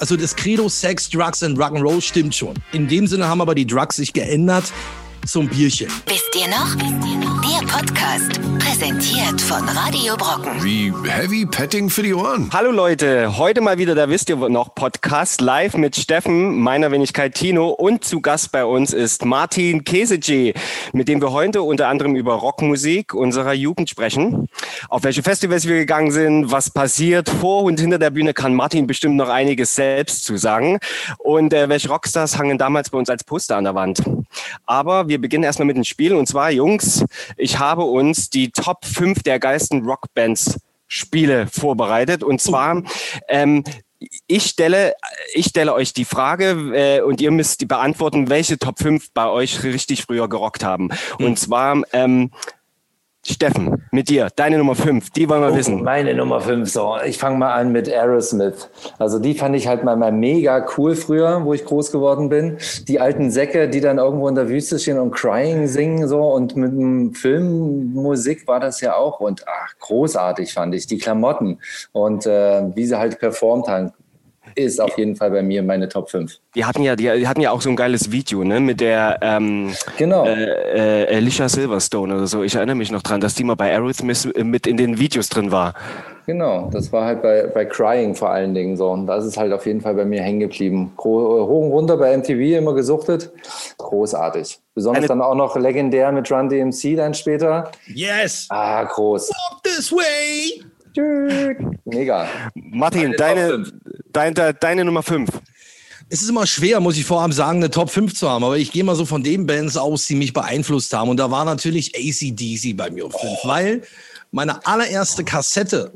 Also das Credo Sex, Drugs and Rock'n'Roll stimmt schon. In dem Sinne haben aber die Drugs sich geändert zum Bierchen. Wisst ihr noch? Der Podcast, präsentiert von Radio Brocken. Wie Heavy Petting für die Ohren. Hallo Leute, heute mal wieder, da wisst ihr noch, Podcast live mit Steffen, meiner Wenigkeit Tino und zu Gast bei uns ist Martin Kesegi, mit dem wir heute unter anderem über Rockmusik unserer Jugend sprechen. Auf welche Festivals wir gegangen sind, was passiert vor und hinter der Bühne, kann Martin bestimmt noch einiges selbst zu sagen. Und äh, welche Rockstars hangen damals bei uns als Poster an der Wand. Aber wir beginnen erstmal mit dem Spiel. Und zwar, Jungs, ich habe uns die Top 5 der geilsten Rockbands Spiele vorbereitet. Und zwar, ähm, ich stelle, ich stelle euch die Frage äh, und ihr müsst die beantworten, welche Top 5 bei euch richtig früher gerockt haben. Und hm. zwar, ähm, Steffen, mit dir, deine Nummer 5, die wollen wir oh, wissen. Meine Nummer 5, so. Ich fange mal an mit Aerosmith. Also die fand ich halt mal, mal mega cool früher, wo ich groß geworden bin. Die alten Säcke, die dann irgendwo in der Wüste stehen und Crying singen so und mit dem Filmmusik war das ja auch und ach, großartig fand ich. Die Klamotten und äh, wie sie halt performt haben ist auf jeden Fall bei mir meine Top 5. Die hatten ja, die, hatten ja auch so ein geiles Video, ne, mit der ähm, genau. äh, äh, Alicia Silverstone oder so. Ich erinnere mich noch dran, dass die mal bei Aerosmith mit in den Videos drin war. Genau, das war halt bei, bei Crying vor allen Dingen so. Und das ist halt auf jeden Fall bei mir hängen geblieben. Hoch und runter bei MTV immer gesuchtet. Großartig. Besonders Eine dann auch noch legendär mit Run DMC dann später. Yes! Ah, groß. Walk this way! Mega. Martin, deine, deine, deine Nummer 5. Es ist immer schwer, muss ich vorab sagen, eine Top 5 zu haben, aber ich gehe mal so von den Bands aus, die mich beeinflusst haben. Und da war natürlich ACDC bei mir auf 5, oh. weil meine allererste Kassette,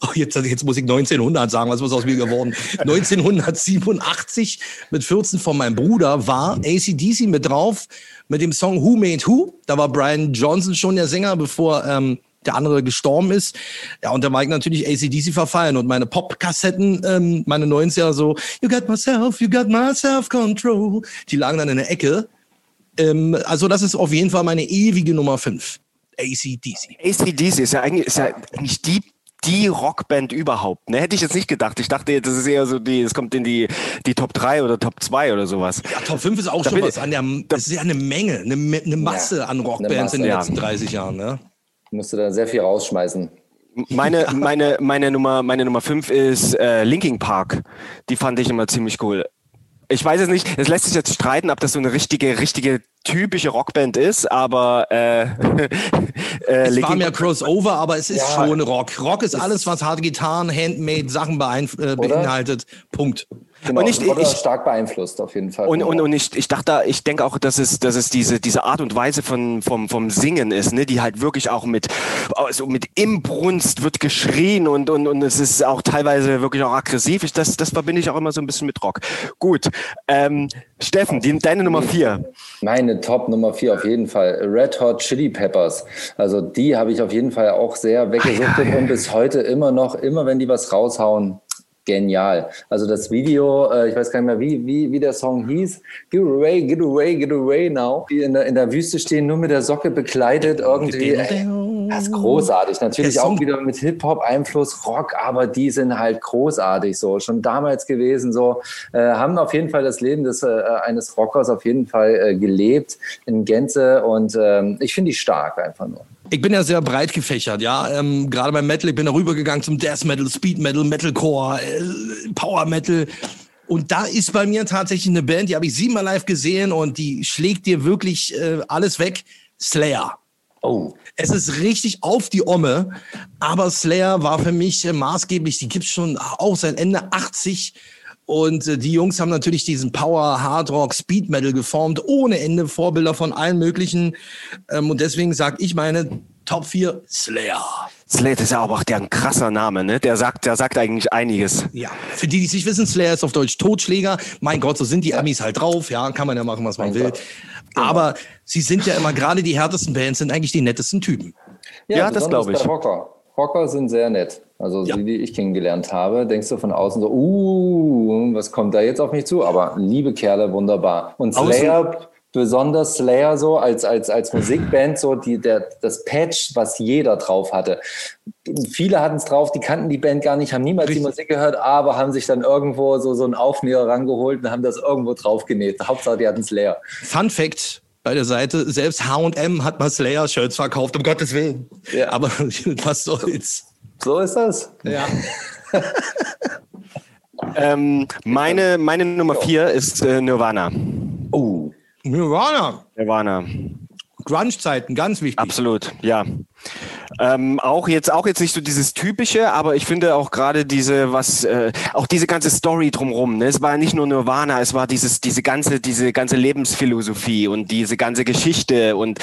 oh, jetzt, jetzt muss ich 1900 sagen, was ist aus mir geworden? 1987 mit 14 von meinem Bruder war ACDC mit drauf mit dem Song Who Made Who. Da war Brian Johnson schon der Sänger, bevor ähm, der andere gestorben ist. Ja, und da war ich natürlich ACDC verfallen und meine Pop-Kassetten, ähm, meine 90er so, You got myself, you got myself control, die lagen dann in der Ecke. Ähm, also das ist auf jeden Fall meine ewige Nummer 5. ACDC. ACDC ist ja eigentlich, ist ja eigentlich die die Rockband überhaupt. Ne? Hätte ich jetzt nicht gedacht. Ich dachte, das ist eher so die, es kommt in die, die Top 3 oder Top 2 oder sowas. Ja, Top 5 ist auch da schon was. An der, das ist ja eine Menge, eine, eine Masse ja, an Rockbands Masse, in den letzten 30 Jahren. Ne? Musste da sehr viel rausschmeißen. Meine, meine, meine Nummer, meine Nummer fünf ist äh, Linking Park. Die fand ich immer ziemlich cool. Ich weiß es nicht, es lässt sich jetzt streiten, ob das so eine richtige, richtige typische Rockband ist, aber äh, äh, es war mehr Crossover, aber es ist ja. schon Rock. Rock ist alles, was harte Gitarren, Handmade Sachen äh, beinhaltet. Punkt. Genau, und ich, wurde ich, stark beeinflusst auf jeden Fall. Und, und, und ich, ich dachte, ich denke auch, dass es, dass es diese, diese Art und Weise von, vom, vom Singen ist, ne, die halt wirklich auch mit, also mit Imbrunst wird geschrien und, und, und es ist auch teilweise wirklich auch aggressiv. Ich, das, das verbinde ich auch immer so ein bisschen mit Rock. Gut. Ähm, Steffen, die, deine Nummer vier. Meine Top Nummer vier auf jeden Fall. Red Hot Chili Peppers. Also die habe ich auf jeden Fall auch sehr weggesucht und bis heute immer noch, immer wenn die was raushauen, genial. Also das Video, äh, ich weiß gar nicht mehr, wie, wie, wie der Song hieß. Get away, get away, get away now. Die in der, in der Wüste stehen, nur mit der Socke bekleidet irgendwie. Das ist großartig. Natürlich auch wieder mit Hip-Hop-Einfluss, Rock, aber die sind halt großartig so. Schon damals gewesen so. Äh, haben auf jeden Fall das Leben des, äh, eines Rockers auf jeden Fall äh, gelebt in Gänze und ähm, ich finde die stark einfach nur. Ich bin ja sehr breit gefächert, ja. Ähm, Gerade beim Metal, ich bin da rübergegangen zum Death Metal, Speed Metal, Metalcore, äh, Power Metal. Und da ist bei mir tatsächlich eine Band, die habe ich siebenmal live gesehen und die schlägt dir wirklich äh, alles weg. Slayer. Oh. Es ist richtig auf die Omme, aber Slayer war für mich äh, maßgeblich. Die gibt's schon auch seit Ende 80 und äh, die Jungs haben natürlich diesen Power, Hard Rock, Speed Metal geformt, ohne Ende Vorbilder von allen möglichen. Ähm, und deswegen sage ich meine Top 4 Slayer. Slayer ist ja aber auch der ein krasser Name, ne? Der sagt, der sagt eigentlich einiges. Ja, für die, die es nicht wissen, Slayer ist auf Deutsch Totschläger. Mein Gott, so sind die Amis halt drauf, ja, kann man ja machen, was man mein will. Genau. Aber sie sind ja immer gerade die härtesten Bands, sind eigentlich die nettesten Typen. Ja, ja das glaube ich. Rocker. Rocker sind sehr nett. Also ja. die, die ich kennengelernt habe, denkst du von außen so, uh, was kommt da jetzt auf mich zu? Aber liebe Kerle, wunderbar. Und Slayer besonders Slayer so als, als, als Musikband so die, der, das Patch, was jeder drauf hatte. Viele hatten es drauf, die kannten die Band gar nicht, haben niemals Richtig. die Musik gehört, aber haben sich dann irgendwo so, so einen Aufnäher rangeholt und haben das irgendwo drauf genäht. Hauptsache, die hatten Slayer. Fun Fact bei der Seite, selbst H&M hat mal Slayer-Shirts verkauft, um Gottes Willen. Ja. Aber was soll's. So ist das. Ja. Ähm, meine, meine Nummer vier ist äh, Nirvana. Oh. Nirvana. Nirvana. Grunge-Zeiten, ganz wichtig. Absolut, ja. Ähm, auch jetzt auch jetzt nicht so dieses typische, aber ich finde auch gerade diese was äh, auch diese ganze Story drumrum. Ne? Es war nicht nur Nirvana, es war dieses diese ganze diese ganze Lebensphilosophie und diese ganze Geschichte und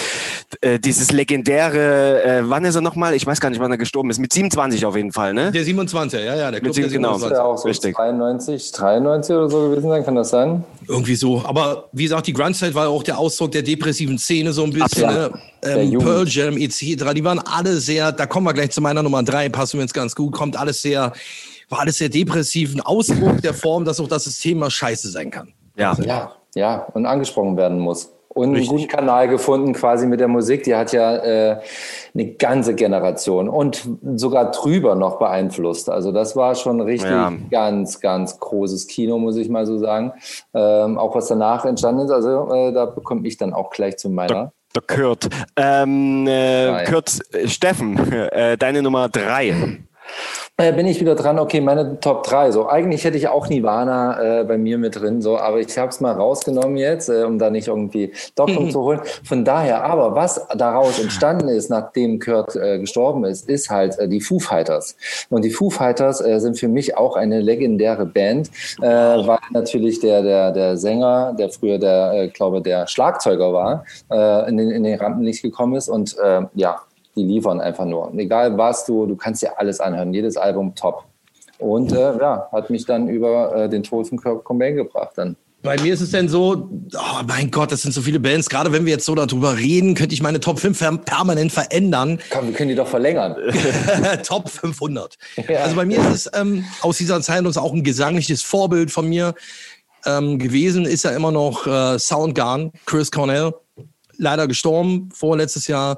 äh, dieses legendäre. Äh, wann ist er noch mal? Ich weiß gar nicht, wann er gestorben ist. Mit 27 auf jeden Fall, ne? Der 27er, ja, ja, der Club Mit der sieben- genau. Ja auch so Richtig. 92, 93 oder so gewesen sein, kann das sein? Irgendwie so. Aber wie gesagt, die Grunge-Zeit war auch der Ausdruck der depressiven Szene so ein bisschen. Ne? Der Ähm. Pearl Jam etc. Die waren alle sehr, da kommen wir gleich zu meiner Nummer drei, passen wir uns ganz gut, kommt alles sehr, war alles sehr depressiv. Ein Ausdruck der Form, dass auch das System mal scheiße sein kann. Ja. Ja, ja, und angesprochen werden muss. Und Richtig. einen guten Kanal gefunden quasi mit der Musik. Die hat ja äh, eine ganze Generation und sogar drüber noch beeinflusst. Also das war schon richtig Ja. ganz, ganz großes Kino, muss ich mal so sagen. Ähm, auch was danach entstanden ist. Also äh, da bekomme ich dann auch gleich zu meiner. Der Kurt. Ähm, äh. Kurt, äh, Steffen, äh, deine Nummer drei. Äh, bin ich wieder dran, okay, meine Top 3. So, eigentlich hätte ich auch Nirvana äh, bei mir mit drin, so, aber ich habe es mal rausgenommen jetzt, äh, um da nicht irgendwie Doppelung zu holen. Von daher, aber was daraus entstanden ist, nachdem Kurt äh, gestorben ist, ist halt äh, die Foo Fighters. Und die Foo Fighters äh, sind für mich auch eine legendäre Band, äh, weil natürlich der, der, der Sänger, der früher der, äh, glaube der Schlagzeuger war, äh, in, den, in den Rampenlicht gekommen ist und äh, ja, die liefern einfach nur. Und egal was du, du kannst dir alles anhören, jedes Album top. Und äh, ja, hat mich dann über äh, den Tod von Kurt Cobain gebracht dann. Bei mir ist es denn so, oh mein Gott, das sind so viele Bands. Gerade wenn wir jetzt so darüber reden, könnte ich meine Top 5 per- permanent verändern. Komm, wir können die doch verlängern. Top 500. Ja. Also bei mir ist es ähm, aus dieser Zeit uns auch ein gesangliches Vorbild von mir ähm, gewesen, ist ja immer noch äh, Soundgarden, Chris Cornell, leider gestorben, vorletztes Jahr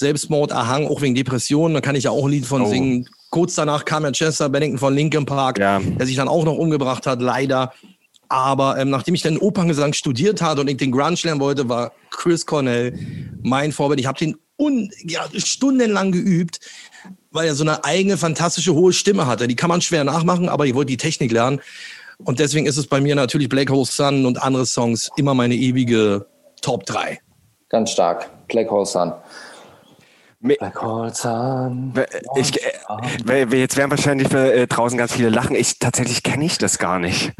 Selbstmord erhangen, auch wegen Depressionen, da kann ich ja auch ein Lied von Oh. singen. Kurz danach kam ja Chester Bennington von Linkin Park, Ja. der sich dann auch noch umgebracht hat, leider. Aber ähm, nachdem ich dann Operngesang studiert hatte und ich den Grunge lernen wollte, war Chris Cornell mein Vorbild. Ich habe den un ja, stundenlang geübt, weil er so eine eigene, fantastische, hohe Stimme hatte. Die kann man schwer nachmachen, aber ich wollte die Technik lernen. Und deswegen ist es bei mir natürlich Black Hole Sun und andere Songs immer meine ewige Top 3. Ganz stark. Black Hole Sun. Black Hole Sun. Ich, äh, jetzt werden wahrscheinlich äh, draußen ganz viele lachen. Ich tatsächlich kenne ich das gar nicht.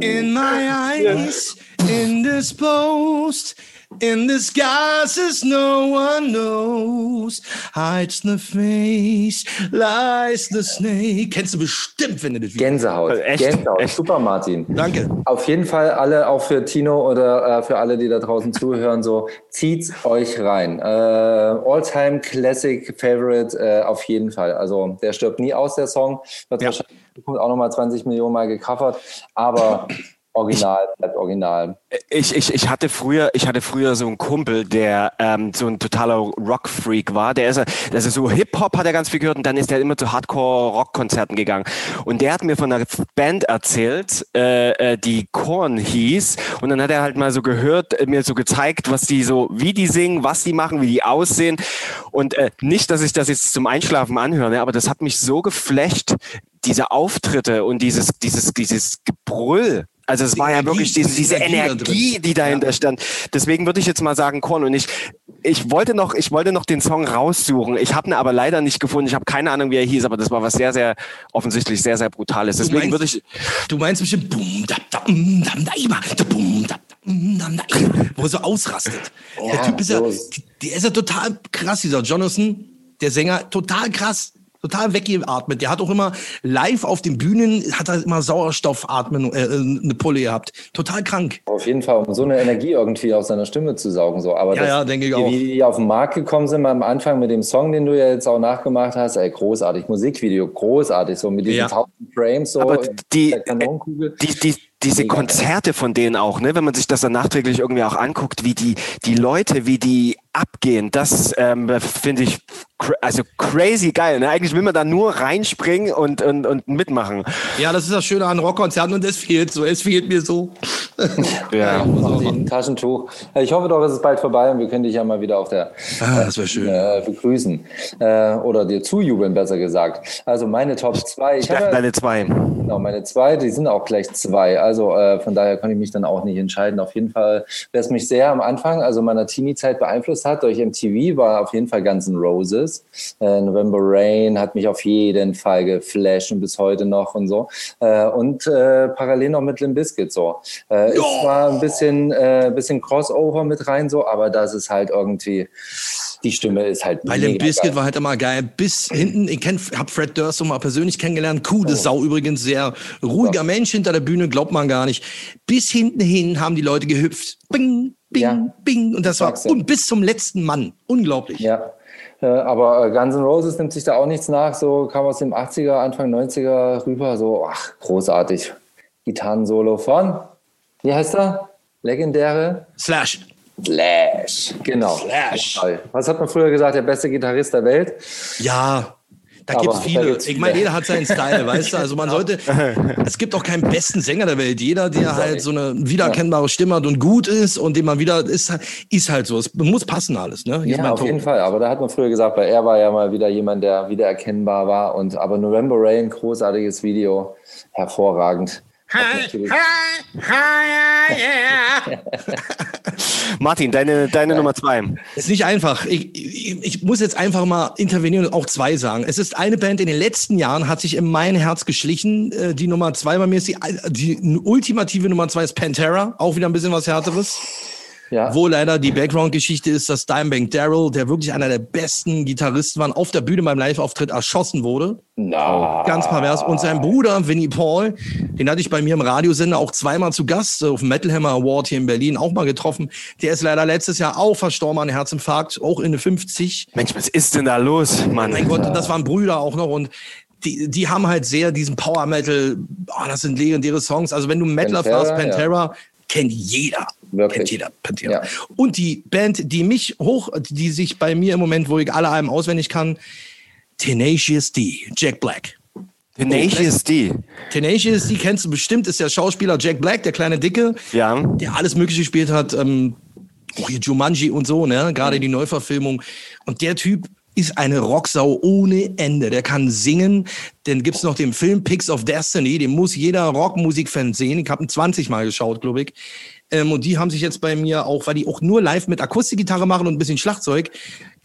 In my eyes, in this post, in disguises no one knows, hides the face, lies the snake. Kennst du bestimmt, wenn du das Video Gänsehaut. Echt? Gänsehaut. Echt? Super, Martin. Danke. Auf jeden Fall alle, auch für Tino oder äh, für alle, die da draußen zuhören, so zieht's euch rein. Äh, All-time Classic Favorite äh, auf jeden Fall. Also der stirbt nie aus, der Song. Wird Ja. wahrscheinlich auch nochmal 20 Millionen Mal gecovert. Aber original bleibt original. Ich, ich, ich hatte früher, ich hatte früher so einen Kumpel, der ähm, so ein totaler Rock-Freak war. Der ist, der ist so Hip-Hop hat er ganz viel gehört und dann ist er immer zu Hardcore-Rock-Konzerten gegangen. Und der hat mir von einer Band erzählt, äh, äh, die Korn hieß. Und dann hat er halt mal so gehört, äh, mir so gezeigt, was die so, wie die singen, was die machen, wie die aussehen. Und äh, nicht, dass ich das jetzt zum Einschlafen anhöre, ne, aber das hat mich so geflasht, diese Auftritte und dieses, dieses, dieses Gebrüll. Also es Die war ja Energie, wirklich diese, die diese Energie da die dahinter stand. Deswegen würde ich jetzt mal sagen Korn. Und ich, ich wollte noch, ich wollte noch den Song raussuchen. Ich habe ihn aber leider nicht gefunden. Ich habe keine Ahnung, wie er hieß, aber das war was sehr, sehr offensichtlich sehr, sehr brutales. Deswegen würde ich, Du meinst bestimmt, boom, da, da, dam, da, ima, da, boom, da, da, da, ima, wo er so ausrastet. der Ja, Typ ist ja, der ist ja total krass, dieser Jonathan, der Sänger, total krass. Total weggeatmet. Der hat auch immer live auf den Bühnen, hat er immer Sauerstoffatmen, äh, eine Pulle gehabt. Total krank. Auf jeden Fall, um so eine Energie irgendwie aus seiner Stimme zu saugen. So. Aber Ja, ja, denke ich wie, auch. Wie die auf den Markt gekommen sind am Anfang mit dem Song, den du ja jetzt auch nachgemacht hast, ey, großartig. Musikvideo, großartig. So mit diesen Ja. 1000 Frames, so Aber die- Kanonenkugel. die, die, diese Konzerte von denen auch, ne, wenn man sich das dann nachträglich irgendwie auch anguckt, wie die, die Leute, wie die abgehen, das ähm, finde ich cra also crazy geil. Ne? Eigentlich will man da nur reinspringen und, und, und mitmachen. Ja, das ist das Schöne an Rockkonzerten und es fehlt so. Es fehlt mir so. Ja. Dir ein Taschentuch. Ich hoffe doch, es ist bald vorbei und wir können dich ja mal wieder auf der Ah, das wäre schön. äh, begrüßen. Äh, oder dir zujubeln, besser gesagt. Also meine Top 2. Ich habe ja- Deine zwei. Genau, meine zwei, die sind auch gleich zwei. Also äh, von daher konnte ich mich dann auch nicht entscheiden. Auf jeden Fall, wer es mich sehr am Anfang, also meiner Teenie-Zeit beeinflusst hat, durch MTV, war auf jeden Fall Guns N' Roses. Äh, November Rain hat mich auf jeden Fall geflasht und bis heute noch und so. Äh, und äh, parallel noch mit Limp Bizkit so. Äh, ist zwar ein bisschen, äh, bisschen Crossover mit rein so, aber das ist halt irgendwie, die Stimme ist halt Bei Limp Bizkit war halt immer geil. Bis hinten, ich kenn, hab Fred Durst so mal persönlich kennengelernt. Coole Oh. Sau übrigens, sehr ruhiger Mensch hinter der Bühne, glaubt man gar nicht. Bis hinten hin haben die Leute gehüpft. Bing, bing, Ja. bing. Und das war, und bis zum letzten Mann. Unglaublich. Ja. Äh, aber äh, Guns N' Roses nimmt sich da auch nichts nach. So kam aus dem 80er, Anfang 90er rüber. So, ach, großartig. Gitarrensolo von, wie heißt er? Legendäre Slash. Slash. Genau. Slash. Was hat man früher gesagt? Der beste Gitarrist der Welt? Ja. Da gibt's da viele. ich meine, jeder hat seinen Style, weißt du? Also man sollte, es gibt auch keinen besten Sänger der Welt. Jeder, der halt so eine wiedererkennbare Stimme hat und gut ist und den man wieder, ist, ist halt so. Es muss passen alles, ne? Hier Ja, auf Ton. jeden Fall. Aber da hat man früher gesagt, weil er war ja mal wieder jemand, der wiedererkennbar war. Und aber November Rain, großartiges Video, hervorragend. Martin, deine, deine Nummer zwei. Ist nicht einfach. Ich, ich, ich muss jetzt einfach mal intervenieren und auch zwei sagen. Es ist eine Band in den letzten Jahren hat sich in mein Herz geschlichen. Äh, Die Nummer zwei bei mir ist die, die ultimative Nummer zwei ist Pantera. Auch wieder ein bisschen was härteres. Ja. Wo leider die Background-Geschichte ist, dass Dimebag Daryl, der wirklich einer der besten Gitarristen war, auf der Bühne beim Live-Auftritt erschossen wurde. Na, Ganz pervers. Und sein Bruder, Vinnie Paul, den hatte ich bei mir im Radiosender auch zweimal zu Gast, äh, auf dem Metal Hammer Award hier in Berlin auch mal getroffen. Der ist leider letztes Jahr auch verstorben an Herzinfarkt, auch in den 50. Mensch, was ist denn da los, Mann? Mein Gott, und das waren Brüder auch noch und die, die haben halt sehr diesen Power Metal, oh, das sind legendäre Songs. Also wenn du Pantera, fragst, Pantera, kennt jeder. Wirklich. Kennt jeder Pantera. Ja. Und die Band, die mich hoch, die sich bei mir im Moment, wo ich alle Alben auswendig kann, Tenacious D, Jack Black. Tenacious D. Tenacious D kennst du bestimmt, ist der Schauspieler Jack Black, der kleine Dicke, Ja. der alles Mögliche gespielt hat, ähm, auch hier Jumanji und so, ne? Gerade die Neuverfilmung. Und der Typ ist eine Rocksau ohne Ende. Der kann singen. Dann gibt's noch den Film Pigs of Destiny, den muss jeder Rockmusikfan sehen. Ich habe ihn 20 Mal geschaut, glaube ich. Ähm, und die haben sich jetzt bei mir auch, weil die auch nur live mit Akustikgitarre machen und ein bisschen Schlagzeug.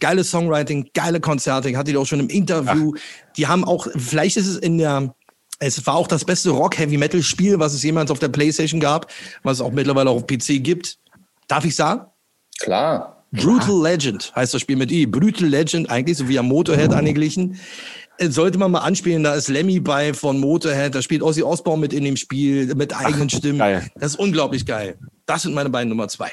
Geiles Songwriting, geile Konzerte. Ich hatte die auch schon im Interview. Die haben auch, vielleicht ist es in der, es war auch das beste Rock-Heavy-Metal-Spiel, was es jemals auf der Playstation gab, was es auch mittlerweile auch auf PC gibt. Darf ich sagen? klar. Brutal Legend heißt das Spiel mit I. Brutal Legend, eigentlich so wie am Motorhead angeglichen. Sollte man mal anspielen, da ist Lemmy bei von Motorhead, da spielt Ozzy Osbourne mit in dem Spiel, mit eigenen Stimmen. geil. Das ist unglaublich geil. Das sind meine beiden Nummer zwei.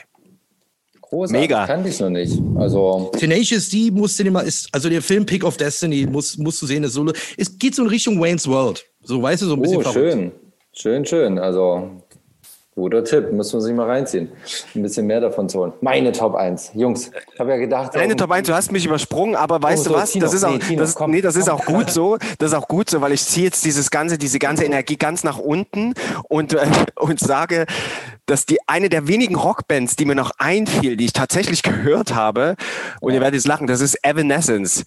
Großartig. Mega. Kannte ich noch nicht. Also, Tenacious D musste den mal, ist, also der Film Pick of Destiny muss, musst du sehen, ist so, es geht so in Richtung Wayne's World. So, weißt du, so ein bisschen oh, verrückt. schön. Schön, schön. Also, guter Tipp. Müssen wir sich mal reinziehen. Ein bisschen mehr davon zu holen. Meine Top 1. Jungs, ich habe ja gedacht. Deine Top 1, du hast mich übersprungen, aber weißt Oh, du so, was? Tino, das ist auch, nee, Tino, das, ist- komm, nee, das ist komm. auch gut so. Das ist auch gut so, weil ich ziehe jetzt dieses ganze, diese ganze Energie ganz nach unten und, äh, und sage, dass die eine der wenigen Rockbands, die mir noch einfiel, die ich tatsächlich gehört habe, und ihr werdet jetzt lachen, das ist Evanescence.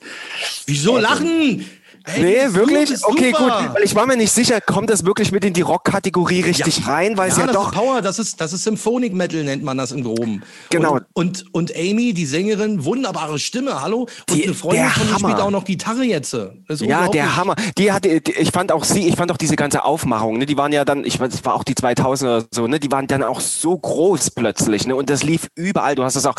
Wieso lachen? Hey, Nee, wirklich? super, Okay, gut. super. Weil ich war mir nicht sicher, kommt das wirklich mit in die Rock-Kategorie richtig rein, weil es ja, das doch. ist Power, das ist, das ist Symphonic Metal, nennt man das im Groben. Genau. Und, und, und Amy, die Sängerin, wunderbare Stimme, hallo. Und Die- eine Freundin von mir spielt auch noch Gitarre jetzt. Ja, der Hammer. Die hatte, die, ich fand auch sie, ich fand auch diese ganze Aufmachung, ne, die waren ja dann, ich weiß, es war auch die 2000 oder so, ne, die waren dann auch so groß plötzlich, ne, und das lief überall. Du hast das auch,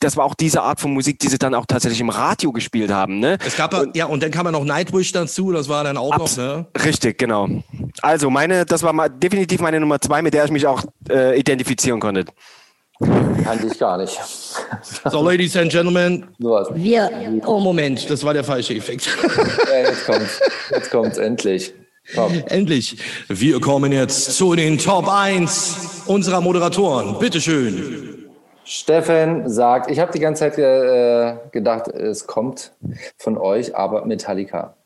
das, war auch diese Art von Musik, die sie dann auch tatsächlich im Radio gespielt haben, ne. Es gab ja, ja, und dann kam ja noch Nightwish dazu, das war dann auch Abs- noch, ne? Richtig, genau. Also meine, das war mal definitiv meine Nummer zwei, mit der ich mich auch äh, identifizieren konnte. Kannte ich gar nicht. So, Ladies and Gentlemen. Sowas. Wir, oh Moment, das war der falsche Effekt. Ja, jetzt kommt's. Jetzt kommt's endlich. Top. Endlich. Wir kommen jetzt zu den Top 1 unserer Moderatoren. Bitteschön. Steffen sagt, ich habe die ganze Zeit äh, gedacht, es kommt von euch, aber Metallica.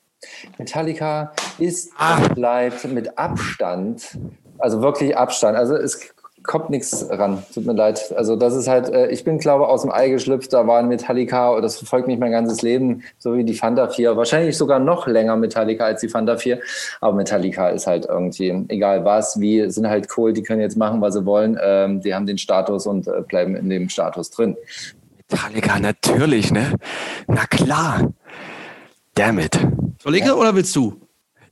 Metallica ist und bleibt mit Abstand, also wirklich Abstand. Also es kommt nichts ran. Tut mir leid. Also das ist halt, äh, ich bin glaube aus dem Ei geschlüpft, da war ein Metallica und das verfolgt mich mein ganzes Leben, so wie die Fanta 4. Wahrscheinlich sogar noch länger Metallica als die Fanta 4. Aber Metallica ist halt irgendwie, egal was, wie, sind halt cool, die können jetzt machen, was sie wollen. Ähm, die haben den Status und äh, bleiben in dem Status drin. Metallica, natürlich, ne? Na klar. Damn it. Soll ich oder willst du?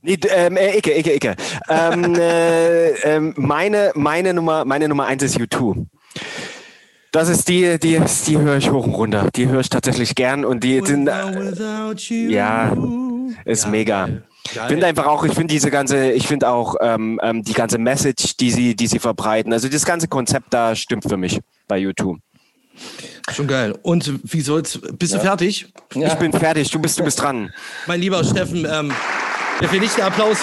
Nee, ähm, äh, Icke, Icke, Icke. ähm, äh, ähm, meine, meine, Nummer, meine Nummer eins ist U2. Das ist die, die, die höre ich hoch und runter. Die höre ich tatsächlich gern und die sind, äh, ja, ist mega. geil. Ich finde einfach auch, ich finde diese ganze, ich finde auch ähm, ähm, die ganze Message, die sie, die sie verbreiten. Also das ganze Konzept da stimmt für mich bei U2. Schon geil. Und wie soll's? Bist du fertig? Ich bin fertig, du bist, du bist dran. Mein lieber Steffen, ähm, der verdiente Applaus.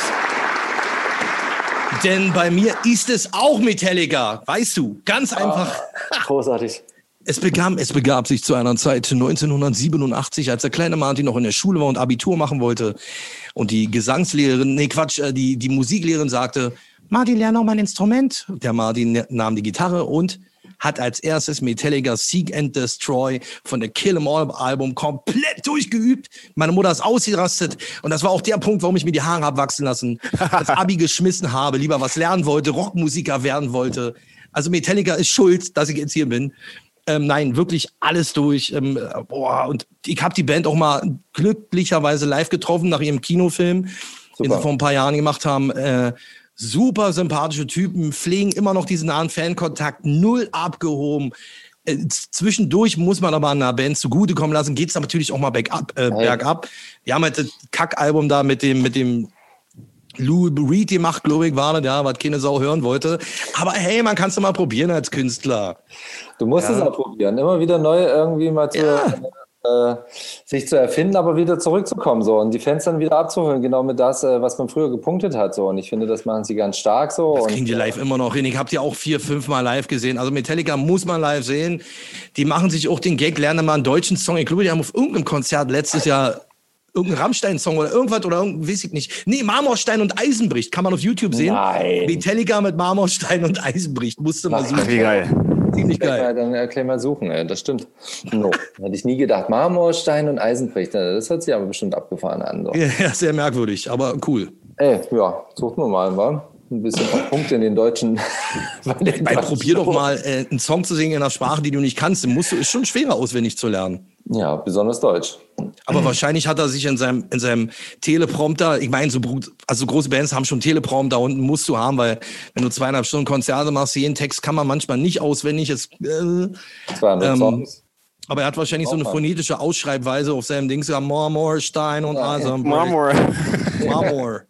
Denn bei mir ist es auch Metallica, weißt du, ganz einfach. Großartig. Es, begab, es begab sich zu einer Zeit 1987, als der kleine Martin noch in der Schule war und Abitur machen wollte. Und die Gesangslehrerin, nee Quatsch, äh, die, die Musiklehrerin sagte, Martin, lerne noch mal ein Instrument. Der Martin nahm die Gitarre und hat als erstes Metallica Seek and Destroy von der Kill 'Em All Album komplett durchgeübt. Meine Mutter ist ausgerastet und das war auch der Punkt, warum ich mir die Haare hab wachsen lassen, das Abi geschmissen habe, lieber was lernen wollte, Rockmusiker werden wollte. Also Metallica ist schuld, dass ich jetzt hier bin. Ähm, nein, wirklich alles durch. Ähm, äh, boah, und ich habe die Band auch mal glücklicherweise live getroffen nach ihrem Kinofilm, den Super. sie vor ein paar Jahren gemacht haben. Äh, super sympathische Typen, pflegen immer noch diesen nahen Fankontakt, null abgehoben. Äh, zwischendurch muss man aber einer Band zugutekommen lassen, geht's dann natürlich auch mal bergab. Äh, bergab. Die haben halt das Kackalbum da mit dem, mit dem Lou Reed gemacht, glaube ich, war das, ja, was keine Sau hören wollte. Aber hey, man kann es doch mal probieren als Künstler. Du musst es auch probieren, immer wieder neu irgendwie mal zu, äh, sich zu erfinden, aber wieder zurückzukommen so und die Fans dann wieder abzuholen, genau mit das, äh, was man früher gepunktet hat so. Und ich finde, das machen sie ganz stark so. Das und, kriegen die live immer noch hin. Ich habe die auch vier, fünf Mal live gesehen. Also Metallica muss man live sehen. Die machen sich auch den Gag, lernen mal einen deutschen Song. Ich glaube, die haben auf irgendeinem Konzert letztes Jahr irgendeinen Rammstein-Song oder irgendwas oder irgend, weiß ich nicht. Nee, Marmorstein und Eisenbricht. Kann man auf YouTube sehen. Nein. Metallica mit Marmorstein und Eisenbricht. Musste Ach, suchen. Wie geil. Ziemlich geil. dann erklär mal suchen, ey. das stimmt. No. Hätte ich nie gedacht. Marmorstein und Eisenbricht, äh, das hört sich aber bestimmt abgefahren an. So. Ja, sehr merkwürdig, aber cool. Ey, ja, suchen wir mal, wa? Ein bisschen Punkte in den deutschen. deutschen- probier doch mal, äh, einen Song zu singen in einer Sprache, die du nicht kannst. Den musst du, ist schon schwerer auswendig zu lernen. Ja, besonders Deutsch. Aber wahrscheinlich hat er sich in seinem, in seinem Teleprompter, ich meine, so, also große Bands haben schon Teleprompter unten musst du haben, weil wenn du zweieinhalb Stunden Konzerte machst, jeden Text kann man manchmal nicht auswendig. Es, äh, 200 Ähm, aber er hat wahrscheinlich so eine phonetische Ausschreibweise auf seinem Ding, so Marmor, Stein und Asam. Marmor. Marmor.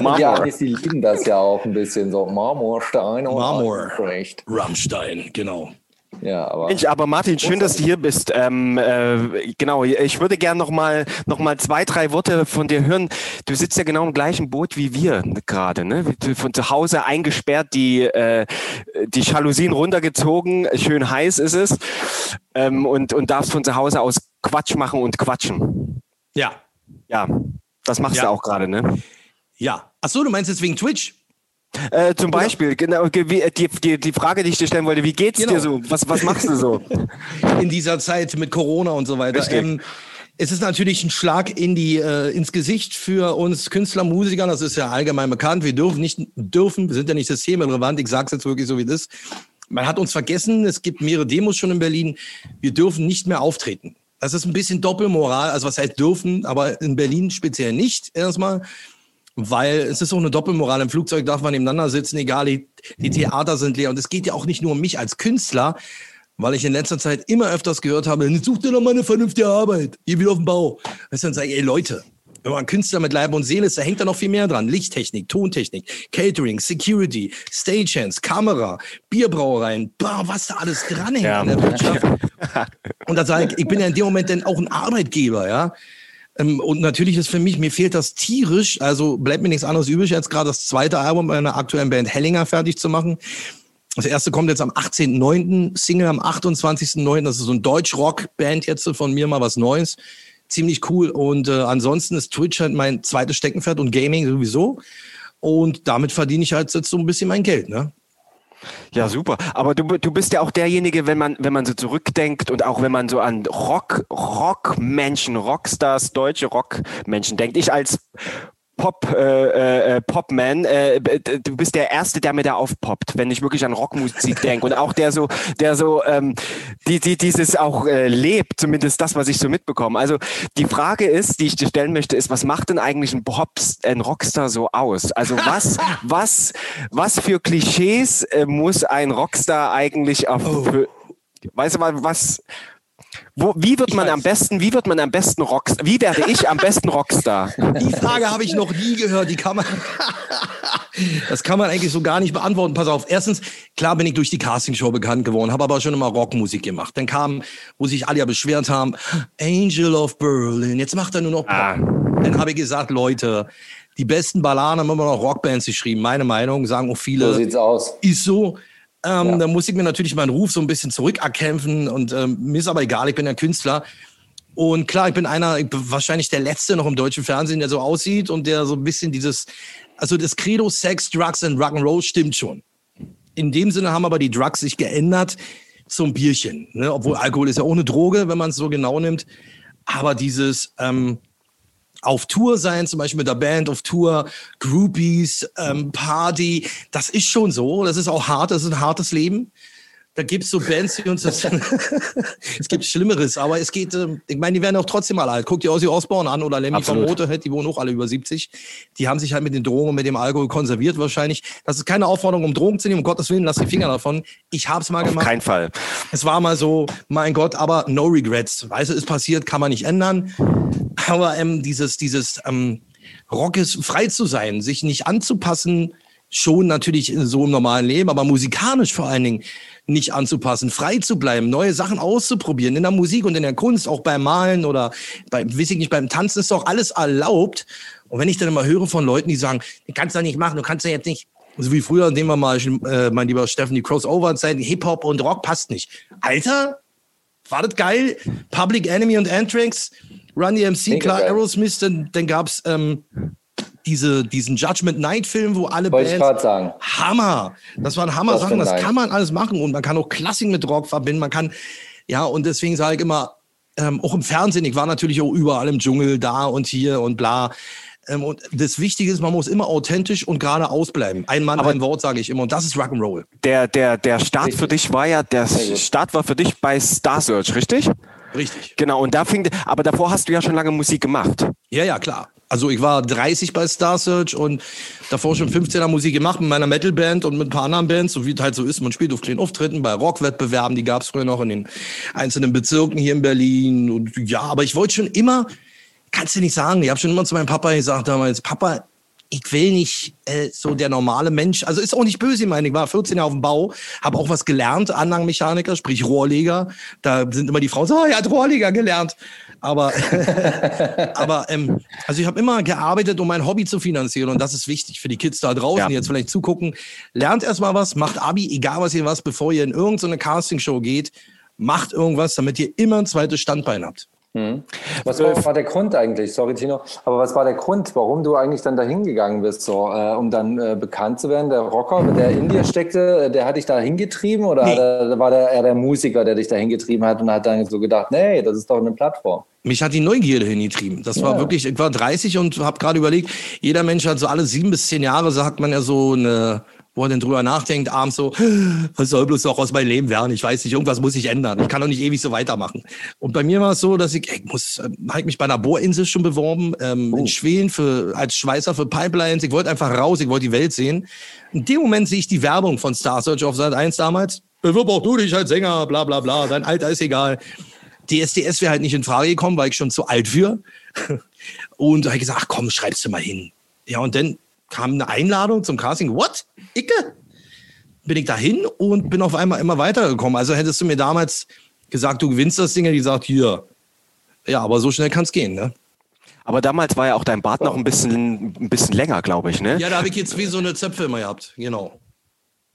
Marmor. Amis, die lieben das ja auch ein bisschen so. Marmorstein und Marmor. Rammstein, genau. Ja, aber. Mensch, aber Martin, schön, dass du hier bist. Ähm, äh, genau, ich würde gerne noch mal, noch mal zwei, drei Worte von dir hören. Du sitzt ja genau im gleichen Boot wie wir gerade, ne? Du Von zu Hause eingesperrt, die, äh, die Jalousien runtergezogen, schön heiß ist es ähm, und, und darfst von zu Hause aus Quatsch machen und quatschen. Ja. Ja, das machst Ja. du auch gerade, ne? Ja. Ach so, du meinst jetzt wegen Twitch? Äh, zum Beispiel, genau, ge- wie- die, die, die Frage, die ich dir stellen wollte, wie geht's Genau. dir so? Was, was machst du so? in dieser Zeit mit Corona und so weiter. Ähm, es ist natürlich ein Schlag in die, äh, ins Gesicht für uns Künstler, Musiker. Das ist ja allgemein bekannt. Wir dürfen nicht, dürfen, wir sind ja nicht systemrelevant. Ich sage es jetzt wirklich so, wie ist. Man hat uns vergessen. Es gibt mehrere Demos schon in Berlin. Wir dürfen nicht mehr auftreten. Das ist ein bisschen Doppelmoral. Also was heißt dürfen, aber in Berlin speziell nicht erstmal. Weil es ist auch eine Doppelmoral. Im Flugzeug darf man nebeneinander sitzen, egal, die, die Theater sind leer. Und es geht ja auch nicht nur um mich als Künstler, weil ich in letzter Zeit immer öfters gehört habe, such dir doch mal eine vernünftige Arbeit, hier wieder auf dem Bau. Weißt du, dann sage ich, ey Leute, wenn man Künstler mit Leib und Seele ist, da hängt da noch viel mehr dran. Lichttechnik, Tontechnik, Catering, Security, Stagehands, Kamera, Bierbrauereien, bah, was da alles dranhängt Ja. an der Wirtschaft. Und da sage ich, ich bin ja in dem Moment dann auch ein Arbeitgeber, ja. Ähm, und natürlich ist für mich, mir fehlt das tierisch, also bleibt mir nichts anderes übrig, als gerade das zweite Album bei einer aktuellen Band Hellinger fertig zu machen. Das erste kommt jetzt am 18.09., Single am 28.09., das ist so ein Deutsch-Rock-Band jetzt von mir, mal was Neues. Ziemlich cool. Und äh, ansonsten ist Twitch halt mein zweites Steckenpferd und Gaming sowieso. Und damit verdiene ich halt jetzt so ein bisschen mein Geld, ne? Ja, super. Aber du, du bist ja auch derjenige, wenn man, wenn man so zurückdenkt und auch wenn man so an Rock, Rockmenschen, Rockstars, deutsche Rockmenschen denkt. Ich als Pop, äh, äh, Popman, äh, du bist der Erste, der mir da aufpoppt, wenn ich wirklich an Rockmusik denke. Und auch der so, der so, ähm, die, die dieses auch äh, lebt, zumindest das, was ich so mitbekomme. Also die Frage ist, die ich dir stellen möchte, ist, was macht denn eigentlich ein Pops, ein Rockstar so aus? Also was, was, was für Klischees äh, muss ein Rockstar eigentlich auf, Oh. weißt du mal, was, wo, wie wird Ich man weiß. am besten, wie wird man am besten Rockstar, wie werde ich am besten Rockstar? Die Frage habe ich noch nie gehört. Die kann man, das kann man eigentlich so gar nicht beantworten. Pass auf. Erstens, klar bin ich durch die Castingshow bekannt geworden, habe aber schon immer Rockmusik gemacht. Dann kam, wo sich alle ja beschwert haben, Angel of Berlin. Jetzt macht er nur noch. Ah. Dann habe ich gesagt, Leute, die besten Balladen haben immer noch Rockbands geschrieben. Meine Meinung, sagen auch viele. So sieht's aus. ist so. Ähm, Ja. Da muss ich mir natürlich meinen Ruf so ein bisschen zurückerkämpfen und ähm, mir ist aber egal, ich bin ja Künstler. Und klar, ich bin einer, ich bin wahrscheinlich der Letzte noch im deutschen Fernsehen, der so aussieht und der so ein bisschen dieses, also das Credo Sex, Drugs and Rock'n'Roll stimmt schon. In dem Sinne haben aber die Drugs sich geändert zum Bierchen. Ne? Obwohl Alkohol ist ja ohne Droge, wenn man es so genau nimmt. Aber dieses ähm, auf Tour sein, zum Beispiel mit der Band auf Tour, Groupies, ähm, Party, das ist schon so. Das ist auch hart, das ist ein hartes Leben. Da gibt es so Bands, die uns das. es gibt Schlimmeres, aber es geht, ähm, ich meine, die werden auch trotzdem alle alt. Guck dir Ozzy Osbourne an oder Lemmy von Absolut. Motorhead, die wohnen auch alle über 70. Die haben sich halt mit den Drogen und mit dem Alkohol konserviert wahrscheinlich. Das ist keine Aufforderung, um Drogen zu nehmen, um Gottes Willen, lass die Finger davon. Ich hab's mal Auf gemacht. keinen Fall. Es war mal so, mein Gott, aber no regrets. Weißt du, ist passiert, kann man nicht ändern. Aber ähm, dieses, dieses ähm, Rockes frei zu sein, sich nicht anzupassen, schon natürlich so im normalen Leben, aber musikalisch vor allen Dingen nicht anzupassen, frei zu bleiben, neue Sachen auszuprobieren in der Musik und in der Kunst, auch beim Malen oder beim, weiß ich nicht, beim Tanzen ist doch alles erlaubt. Und wenn ich dann immer höre von Leuten, die sagen, du kannst doch nicht machen, du kannst ja jetzt nicht, so wie früher, nehmen wir mal, äh, mein lieber Steffen, die Crossover-Zeiten, Hip-Hop und Rock passt nicht. Alter, war das geil? Public Enemy und Anthrax, Run DMC, klar. Aerosmith, dann, dann gab's ähm, diese, diesen Judgment Night Film, wo alle Wollte ich Bands gerade sagen. Hammer. Das waren Hammer-Sachen, Judgment das Night. kann man alles machen und man kann auch Klassik mit Rock verbinden. Man kann, ja, und deswegen sage ich immer, ähm, auch im Fernsehen, ich war natürlich auch überall im Dschungel da und hier und bla. Ähm, und das Wichtige ist, man muss immer authentisch und geradeaus bleiben. Ein Mann, Aber- ein Wort, sage ich immer. Und das ist Rock'n'Roll. Der, der, der Start für dich war ja, der. Start war für dich bei Star Search, richtig? Richtig. Genau, und da fing, aber davor hast du ja schon lange Musik gemacht. Ja, ja, klar. Also ich war 30 bei Star Search und davor schon 15er Musik gemacht mit meiner Metalband und mit ein paar anderen Bands, so wie es halt so ist. Man spielt auf kleinen Auftritten bei Rockwettbewerben, die gab es früher noch in den einzelnen Bezirken hier in Berlin. Und ja, aber ich wollte schon immer, kannst du nicht sagen, ich habe schon immer zu meinem Papa gesagt damals, Papa, ich will nicht äh, so der normale Mensch, also ist auch nicht böse, ich meine, ich war 14 Jahre auf dem Bau, habe auch was gelernt, Anlagenmechaniker, sprich Rohrleger. Da sind immer die Frauen so, oh, er hat Rohrleger gelernt. Aber, aber ähm, also ich habe immer gearbeitet, um mein Hobby zu finanzieren und das ist wichtig für die Kids da draußen, Ja. die jetzt vielleicht zugucken. Lernt erstmal was, macht Abi, egal was ihr was, bevor ihr in irgendeine Castingshow geht, macht irgendwas, damit ihr immer ein zweites Standbein habt. Was war, war der Grund eigentlich? Sorry, Tino. Aber was war der Grund, warum du eigentlich dann dahin gegangen bist, so, äh, um dann äh, bekannt zu werden? Der Rocker, der in dir steckte, äh, der hat dich da hingetrieben oder Nee. er, war der eher der Musiker, der dich da hingetrieben hat und hat dann so gedacht, nee, das ist doch eine Plattform? Mich hat die Neugierde hingetrieben. Das war Ja. wirklich, ich war 30 und habe gerade überlegt, jeder Mensch hat so alle sieben bis zehn Jahre, sagt man ja so eine, wo er denn drüber nachdenkt, abends so, was soll bloß noch aus meinem Leben werden? Ich weiß nicht, irgendwas muss ich ändern. Ich kann doch nicht ewig so weitermachen. Und bei mir war es so, dass ich, ich muss, ähm, ich mich bei einer Bohrinsel schon beworben, ähm, in Schweden für, als Schweißer für Pipelines. Ich wollte einfach raus, ich wollte die Welt sehen. In dem Moment sehe ich die Werbung von Star Search auf Sat 1 damals. Bewirb auch du dich als Sänger, bla, bla, bla. Dein Alter ist egal. DSDS wäre halt nicht in Frage gekommen, weil ich schon zu alt für. Und da habe ich gesagt, ach komm, schreibst du mal hin. Ja, und dann kam eine Einladung zum Casting. What? Icke? Bin ich dahin und bin auf einmal immer weitergekommen. Also hättest du mir damals gesagt, du gewinnst das Ding, hätte ich gesagt, hier. Ja, aber so schnell kann es gehen, ne? Aber damals war ja auch dein Bart noch ein bisschen, ein bisschen länger, glaube ich, ne? Ja, da habe ich jetzt wie so eine Zöpfe immer gehabt. Genau.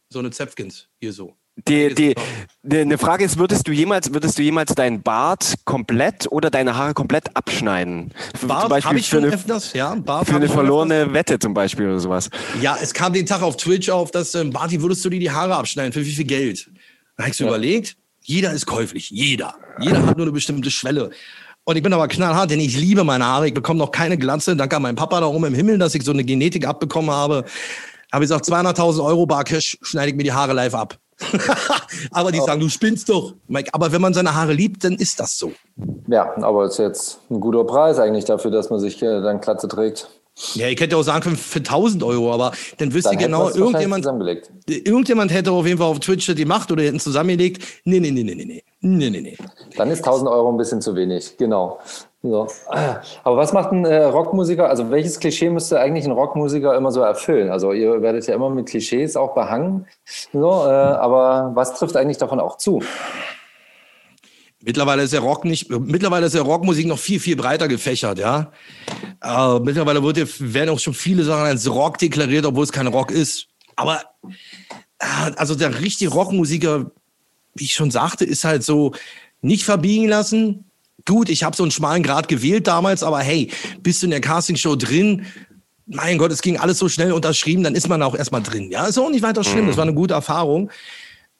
So eine Zäpfkins. Hier so. Die, die, die, eine Frage ist, würdest du jemals, würdest du jemals deinen Bart komplett oder deine Haare komplett abschneiden? Bart habe ich für schon eine, öfters, ja. Bart für eine verlorene Wette zum Beispiel oder sowas. öfters. Ja, es kam den Tag auf Twitch auf, dass, ähm, Barty, würdest du dir die Haare abschneiden? Für wie viel Geld? Da habe ich so überlegt, jeder ist käuflich. Jeder. Jeder hat nur eine bestimmte Schwelle. Und ich bin aber knallhart, denn ich liebe meine Haare. Ich bekomme noch keine Glatze. Danke an meinen Papa da oben im Himmel, dass ich so eine Genetik abbekommen habe. Habe ich gesagt, 200.000 Euro Barcash, schneide ich mir die Haare live ab. aber die sagen, du spinnst doch. Mike, aber wenn man seine Haare liebt, dann ist das so. Ja, aber ist jetzt ein guter Preis eigentlich dafür, dass man sich äh, dann Klatze trägt. Ja, ihr könnt ja auch sagen, für, für 1000 Euro, aber dann wisst dann ihr genau, irgendjemand, irgendjemand hätte auf jeden Fall auf Twitch die Macht oder hätten zusammengelegt. Nee, nee, nee, nee, nee, nee, nee, nee. Dann ist 1000 Euro ein bisschen zu wenig, genau. So. Aber was macht ein äh, Rockmusiker, also welches Klischee müsste eigentlich ein Rockmusiker immer so erfüllen? Also ihr werdet ja immer mit Klischees auch behangen, so, äh, aber was trifft eigentlich davon auch zu? Mittlerweile ist der Rock nicht, mittlerweile ist der Rockmusik noch viel, viel breiter gefächert, ja. Äh, mittlerweile wird, werden auch schon viele Sachen als Rock deklariert, obwohl es kein Rock ist. Aber, äh, also der richtige Rockmusiker, wie ich schon sagte, ist halt so, nicht verbiegen lassen. Gut, ich habe so einen schmalen Grad gewählt damals, aber hey, bist du in der Castingshow drin? Mein Gott, es ging alles so schnell unterschrieben, dann ist man auch erstmal drin. Ja, ist auch nicht weiter schlimm, das war eine gute Erfahrung.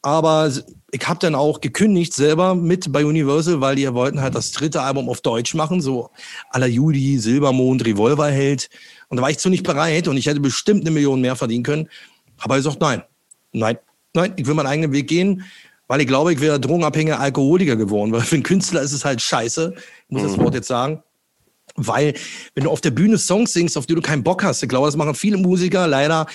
Aber ich habe dann auch gekündigt selber mit bei Universal, weil die wollten halt das dritte Album auf Deutsch machen, so à la Judy, Silbermond, Revolverheld. Und da war ich zu nicht bereit und ich hätte bestimmt eine Million mehr verdienen können. Aber ich gesagt, nein, nein, nein, ich will meinen eigenen Weg gehen, weil ich glaube, ich wäre drogenabhängiger Alkoholiker geworden. Weil für einen Künstler ist es halt scheiße, ich muss das Wort jetzt sagen. Weil, wenn du auf der Bühne Songs singst, auf die du keinen Bock hast, ich glaube, das machen viele Musiker leider,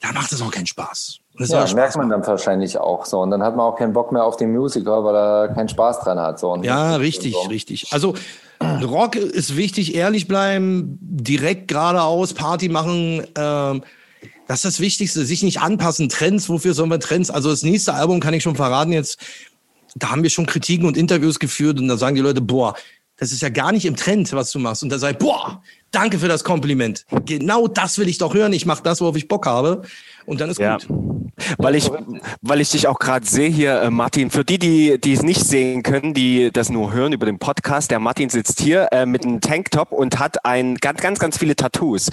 da macht es auch keinen Spaß. Das Ja, merkt man dann wahrscheinlich auch so. Und dann hat man auch keinen Bock mehr auf den Musiker, weil er keinen Spaß dran hat. So. Und Ja, richtig, so. richtig. Also Rock ist wichtig, ehrlich bleiben, direkt geradeaus, Party machen. Ähm, das ist das Wichtigste, sich nicht anpassen. Trends, wofür sollen wir Trends? Also das nächste Album kann ich schon verraten jetzt. Da haben wir schon Kritiken und Interviews geführt und da sagen die Leute, boah, das ist ja gar nicht im Trend, was du machst. Und da sag ich, boah, danke für das Kompliment. Genau das will ich doch hören. Ich mache das, worauf ich Bock habe. Und dann ist Ja. gut. Weil ich, weil ich dich auch gerade sehe hier, äh, Martin, für die, die, die es nicht sehen können, die das nur hören über den Podcast, der Martin sitzt hier äh, mit einem Tanktop und hat ein ganz, ganz, ganz viele Tattoos.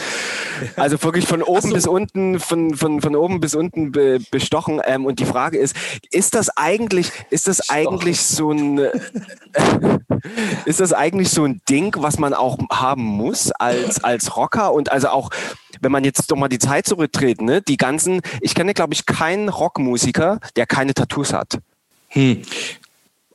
Also wirklich von oben bis unten, von, von, von oben bis unten be, bestochen. Ähm, und die Frage ist, ist das eigentlich, ist das eigentlich so ein, ist das eigentlich so ein Ding, was man auch haben muss als, als Rocker und also auch, wenn man jetzt doch mal die Zeit zurückdreht, ne, die ganzen, ich kenne, glaube ich, keinen Rockmusiker, der keine Tattoos hat.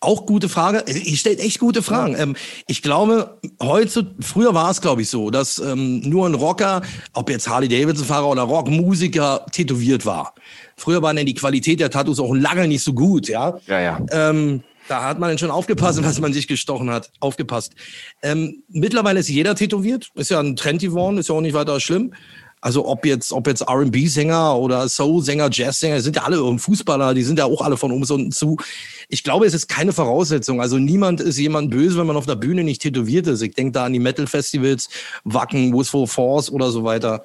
Auch gute Frage. Ihr stellt echt gute Fragen. Ähm, ich glaube, heute, früher war es, glaube ich, so, dass ähm, nur ein Rocker, ob jetzt Harley Davidson-Fahrer oder Rockmusiker, tätowiert war. Früher war denn die Qualität der Tattoos auch lange nicht so gut, ja. Ja, ja. Ähm, da hat man dann schon aufgepasst, was man sich gestochen hat. Aufgepasst. Ähm, mittlerweile ist jeder tätowiert. Ist ja ein Trend geworden, ist ja auch nicht weiter schlimm. Also ob jetzt, ob jetzt R&B-Sänger oder Soul-Sänger, Jazz-Sänger, sind ja alle und Fußballer, die sind ja auch alle von oben unten zu. Ich glaube, es ist keine Voraussetzung. Also niemand ist jemand böse, wenn man auf der Bühne nicht tätowiert ist. Ich denke da an die Metal-Festivals, Wacken, Wistful Force oder so weiter.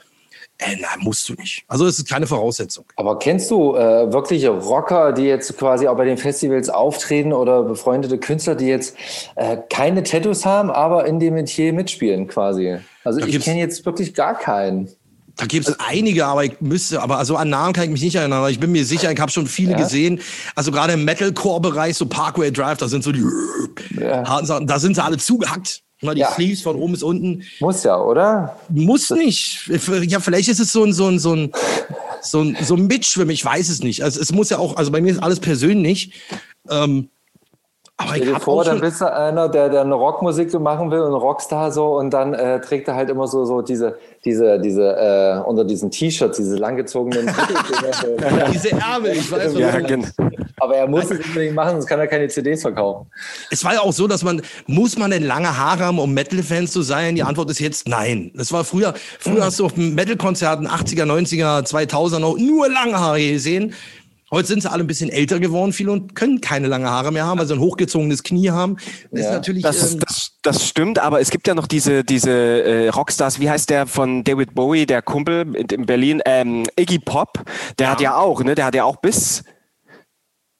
Äh, nein, musst du nicht. Also es ist keine Voraussetzung. Aber kennst du äh, wirkliche Rocker, die jetzt quasi auch bei den Festivals auftreten oder befreundete Künstler, die jetzt äh, keine Tattoos haben, aber in dem Metier mitspielen quasi? Also ich gibt's- kenne jetzt wirklich gar keinen. Da gibt es einige, aber ich müsste, aber also an Namen kann ich mich nicht erinnern. Aber ich bin mir sicher, ich habe schon viele Ja. gesehen. Also gerade im Metalcore-Bereich, so Parkway Drive, da sind so die Ja. harten Sachen, da sind sie alle zugehackt. Na, die Ja. Sleeves von oben bis unten. Muss ja, oder? Muss nicht. Ja, vielleicht ist es so ein, so ein, so ein, so ein, so ein Mitschwimmen, ich weiß es nicht. Also es muss ja auch, also bei mir ist alles persönlich. Ähm, aber Stell ich dir vor, dann bist du einer, der, eine Rockmusik so machen will, ein Rockstar so, und dann äh, trägt er halt immer so, so diese, diese, diese, äh, unter diesen T-Shirts, diese langgezogenen diese Ärmel, ich weiß, was Ja, genau. Aber er muss es unbedingt machen, sonst kann er keine CDs verkaufen. Es war ja auch so, dass man, muss man denn lange Haare haben, um Metal-Fans zu sein? Die Antwort ist jetzt nein. Das war früher, früher hast du auf Metal-Konzerten 80er, 90er, 2000er noch nur lange Haare gesehen. Heute sind sie alle ein bisschen älter geworden, viele und können keine lange Haare mehr haben, weil sie ein hochgezogenes Knie haben. Das Ja. ist natürlich. Das, ähm, das, das stimmt, aber es gibt ja noch diese, diese äh, Rockstars, wie heißt der von David Bowie, der Kumpel in in Berlin, ähm, Iggy Pop, der hat ja auch, ne, der hat ja auch bis,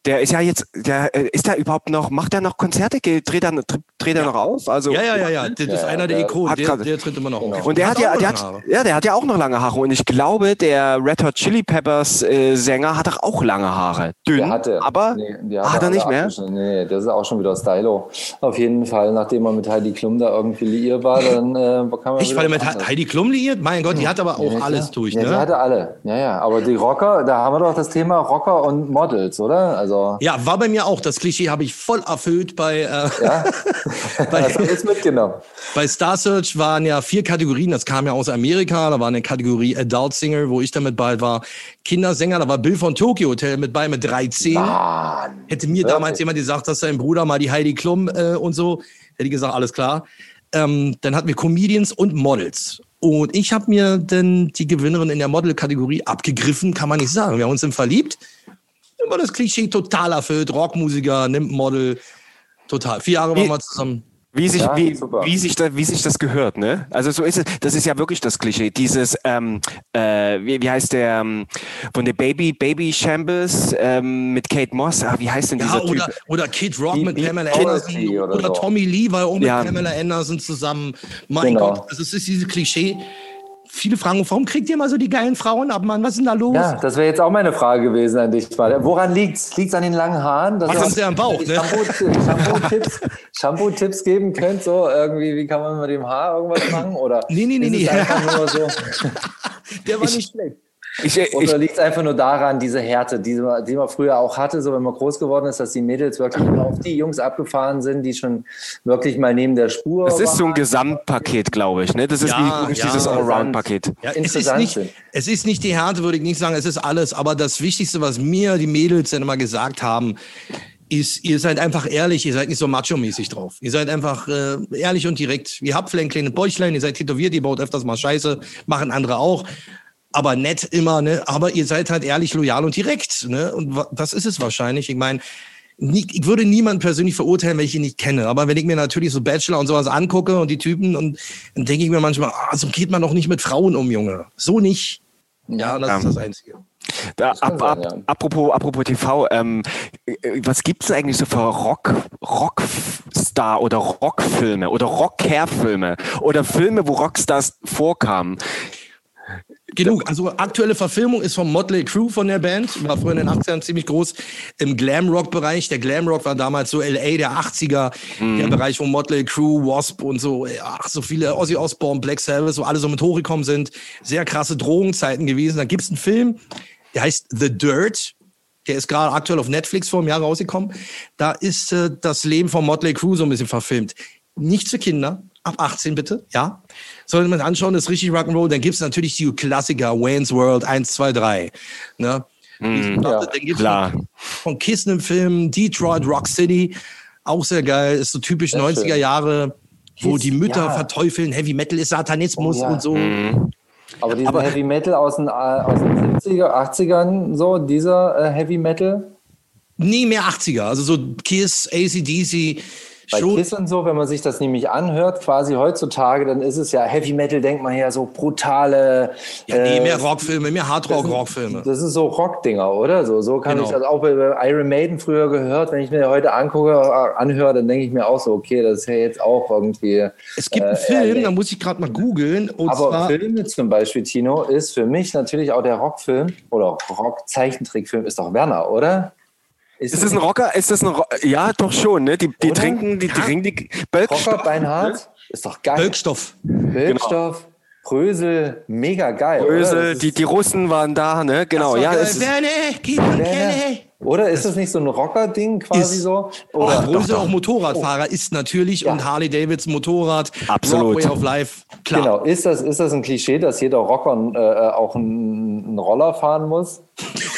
der ist ja jetzt, der äh, ist der überhaupt noch, macht er noch Konzerte, dreht er, dreht er noch auf? Also, ja, ja, ja, ja. Das ist Ja, einer der der Ikonen. Der, der tritt immer noch auf. Und der hat, ja, auch der hat, Haare. ja, der hat ja auch noch lange Haare. Und ich glaube, der Red Hot Chili Peppers äh, Sänger hat doch auch lange Haare. Dünn, Der hatte. aber Nee, die hat er nicht mehr? abgeschnitten. Nee, das ist auch schon wieder Stylo. Auf jeden Fall, nachdem er mit Heidi Klum da irgendwie liiert war, dann äh, kann man Ich weil mit was anderes. Heidi Klum liiert? Mein Gott, die hat aber auch Ja, alles durch, Ja, die ne? hatte alle. Ja, ja. Aber die Rocker, da haben wir doch das Thema Rocker und Models, oder? Also, Ja, war bei mir auch. Das Klischee habe ich voll erfüllt bei, äh, ja. bei, das mitgenommen. bei Star Search waren ja vier Kategorien. Das kam ja aus Amerika. Da war eine Kategorie Adult Singer, wo ich damit bei war. Kindersänger, da war Bill von Tokyo Hotel mit bei mit 13. Mann. Hätte mir damals jemand gesagt, dass sein Bruder mal die Heidi Klum äh, und so, hätte ich gesagt, alles klar. Ähm, dann hatten wir Comedians und Models. Und ich habe mir dann die Gewinnerin in der Model-Kategorie abgegriffen, kann man nicht sagen. Wir haben uns dann verliebt. Immer das Klischee total erfüllt. Rockmusiker, nimmt Model. Total. Vier Jahre waren wir zusammen. Wie sich, Ja, wie, wie, sich da, wie sich das gehört, ne? Also so ist es. Das ist ja wirklich das Klischee. Dieses, ähm, äh, wie, wie heißt der ähm, von der Baby Baby Shambles ähm, mit Kate Moss? Ah, wie heißt denn dieser Ja, oder, Typ? oder Kid Rock Die mit Pamela Anderson. oder Oder, so. Tommy Lee war auch mit Ja. Pamela Anderson zusammen. Mein Genau. Gott, das ist dieses Klischee. Viele fragen, warum kriegt ihr mal so die geilen Frauen ab, Mann? Was ist denn da los? Ja, das wäre jetzt auch meine Frage gewesen an dich. Mal. Woran liegt's? Liegt's an den langen Haaren? Dass Was ihr- haben sie am Bauch, ne? Shampoo- Shampoo-Tipps Shampoo-Tipps geben könnt, so irgendwie, wie kann man mit dem Haar irgendwas machen? Oder Nee, nee, nee, ist nee. so? Der war nicht schlecht. Ich, ich, Oder liegt es einfach nur daran, diese Härte, die man, die man früher auch hatte, so wenn man groß geworden ist, dass die Mädels wirklich auf die Jungs abgefahren sind, die schon wirklich mal neben der Spur das ist so ein? Gesamtpaket, glaube ich. Ne? Das ist Ja, ja. dieses Allround-Paket. Ja, es, ist nicht, es ist nicht die Härte, würde ich nicht sagen, es ist alles. Aber das Wichtigste, was mir die Mädels dann immer gesagt haben, ist, ihr seid einfach ehrlich, ihr seid nicht so macho-mäßig drauf. Ihr seid einfach äh, ehrlich und direkt. Ihr habt vielleicht ein kleines Bäuchlein, ihr seid tätowiert, ihr baut öfters mal Scheiße, machen andere auch. Aber nett immer, ne? Aber ihr seid halt ehrlich, loyal und direkt, ne? Und das ist es wahrscheinlich. Ich meine, ich würde niemanden persönlich verurteilen, wenn ich ihn nicht kenne. Aber wenn ich mir natürlich so Bachelor und sowas angucke und die Typen, und dann denke ich mir manchmal, ah, so geht man doch nicht mit Frauen um, Junge. So nicht. Ja, das ist das Einzige. Da, ab, ab, ja. apropos, apropos TV, ähm, äh, was gibt's eigentlich so für Rock, Rockstar oder Rockfilme oder Rockcare-Filme oder Filme, wo Rockstars vorkamen? Genug. Also aktuelle Verfilmung ist vom Motley Crue von der Band. War früher in den 80ern ziemlich groß im Glamrock-Bereich. Der Glamrock war damals so LA der 80er. Der Bereich, wo Motley Crue, Wasp und so, ach, so viele Ozzy Osbourne, Black Sabbath, so alle so mit hochgekommen sind. Sehr krasse Drogenzeiten gewesen. Da gibt's einen Film, der heißt The Dirt. Der ist gerade aktuell auf Netflix vor einem Jahr rausgekommen. Da ist äh, das Leben von Motley Crue so ein bisschen verfilmt. Nicht für Kinder, ab 18 bitte, ja. Sollte man anschauen, das ist richtig Rock'n'Roll. Dann gibt's natürlich die Klassiker, Wayne's World 1, 2, 3. Ne? Mhm. Ja, dann gibt's klar. Von, von Kiss einen Film, Detroit Rock City, auch sehr geil, ist so typisch Sehr 90er schön. Jahre, wo Kiss, die Mütter ja. verteufeln, Heavy Metal ist Satanismus Oh ja. und so. Aber diesen Heavy Metal aus den, äh, aus den 70er, 80ern, so, dieser äh, Heavy Metal, Nie mehr 80er, also so Kiss, ACDC, Bei schon. Kiss und so, wenn man sich das nämlich anhört, quasi heutzutage, dann ist es ja Heavy Metal, denkt man ja so brutale. Ja, nee, äh, mehr Rockfilme, mehr Hardrock-Rockfilme. Das ist so Rockdinger, oder? So, so kann Genau. ich das auch bei Iron Maiden früher gehört. Wenn ich mir heute angucke, äh, anhöre, dann denke ich mir auch so, okay, das ist ja jetzt auch irgendwie. Es gibt einen äh, Film, ehrlich. da muss ich gerade mal googeln. Aber zwar, Filme zum Beispiel, Tino, ist für mich natürlich auch der Rockfilm oder Rock-Zeichentrickfilm ist doch Werner, oder? Ist das ein Rocker? Ist das ein Ro Ja, doch schon, ne? Die, die trinken, die trinken die Bölkstoff. Rocker Beinhardt? Ist doch geil. Bölkstoff. Bölkstoff, Brösel, mega geil. Brösel, die, ist- die Russen waren da, ne? Genau, ja. geil. Es ist. Oder ist das nicht so ein Rocker-Ding quasi Ist- so? Oh, Oder Brösel auch Motorradfahrer ist natürlich Ja. und Harley Davidson Motorrad. Absolut. Way of Life. Klar. Genau, ist das, ist das ein Klischee, dass jeder Rocker äh, auch einen, einen Roller fahren muss?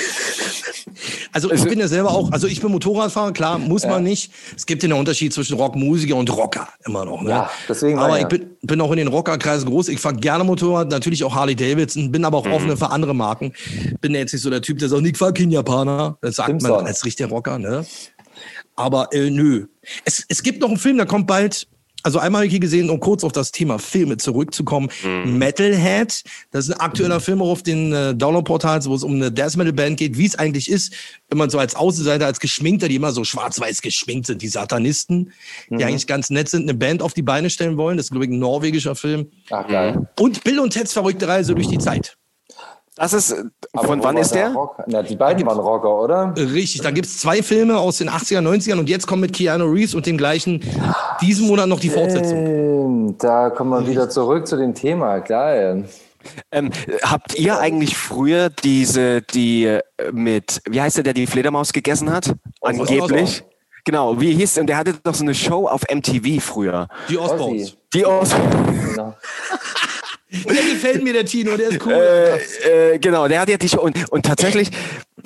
Also Also ich bin ja selber auch, also ich bin Motorradfahrer, klar, muss man nicht. Es gibt ja einen Unterschied zwischen Rockmusiker und Rocker immer noch. Ne? Ja, deswegen aber ich ja. bin, bin auch in den Rockerkreisen groß. Ich fahre gerne Motorrad, natürlich auch Harley Davidson, bin aber auch offener für andere Marken. Bin jetzt nicht so der Typ, der sagt, ich fahr kein Japaner. Das sagt Stimmt's man als richtiger Rocker, ne? Aber äh, nö. Es, es gibt noch einen Film, der kommt bald. Also einmal habe ich hier gesehen, um kurz auf das Thema Filme zurückzukommen. Metalhead, das ist ein aktueller Film auch auf den äh, Download-Portals, wo es um eine Death Metal Band geht, wie es eigentlich ist, wenn man so als Außenseiter, als Geschminkter, die immer so schwarz-weiß geschminkt sind, die Satanisten, die eigentlich ganz nett sind, eine Band auf die Beine stellen wollen. Das ist, glaube ich, ein norwegischer Film. Ach, geil. Und Bill und Teds verrückte Reise durch die Zeit. Das ist, Aber von wann ist der? Rock? Na, die beiden waren Rocker, oder? Richtig, da gibt's zwei Filme aus den 80er, 90ern und jetzt kommt mit Keanu Reeves und dem gleichen diesen Monat noch die Fortsetzung. Da kommen wir wieder zurück zu dem Thema. Geil. Ähm, habt ihr eigentlich früher diese, die äh, mit, wie heißt der, der die Fledermaus gegessen hat? Angeblich. Genau, wie hieß, und der hatte doch so eine Show auf MTV früher. Die Osborns. Die aus, Genau. Der gefällt mir, der Tino, der ist cool. äh, äh, genau, der hat ja die Show. Und, und tatsächlich,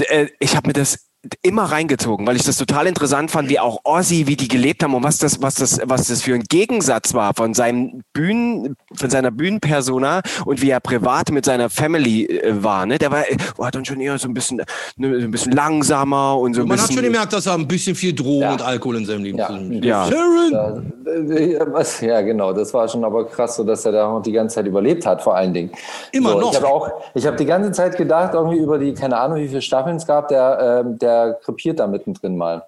äh, ich habe mir das immer reingezogen, weil ich das total interessant fand, wie auch Ozzy, wie die gelebt haben und was das, was das, was das für ein Gegensatz war von seinem Bühnen, von seiner Bühnenpersona und wie er privat mit seiner Family äh, war. Ne? Der war, äh, war dann schon eher so ein bisschen, ne, so ein bisschen langsamer und so ein Man hat bisschen. schon gemerkt, dass er ein bisschen viel Drogen Ja. und Alkohol in seinem Leben Ja. zu Ja. Ja, was- ja, genau. Das war schon aber krass, so dass er da auch die ganze Zeit überlebt hat, vor allen Dingen. Immer so, noch. Ich habe auch, ich habe die ganze Zeit gedacht, irgendwie über die, keine Ahnung, wie viele Staffeln es gab, der, ähm, der krepiert da mittendrin mal.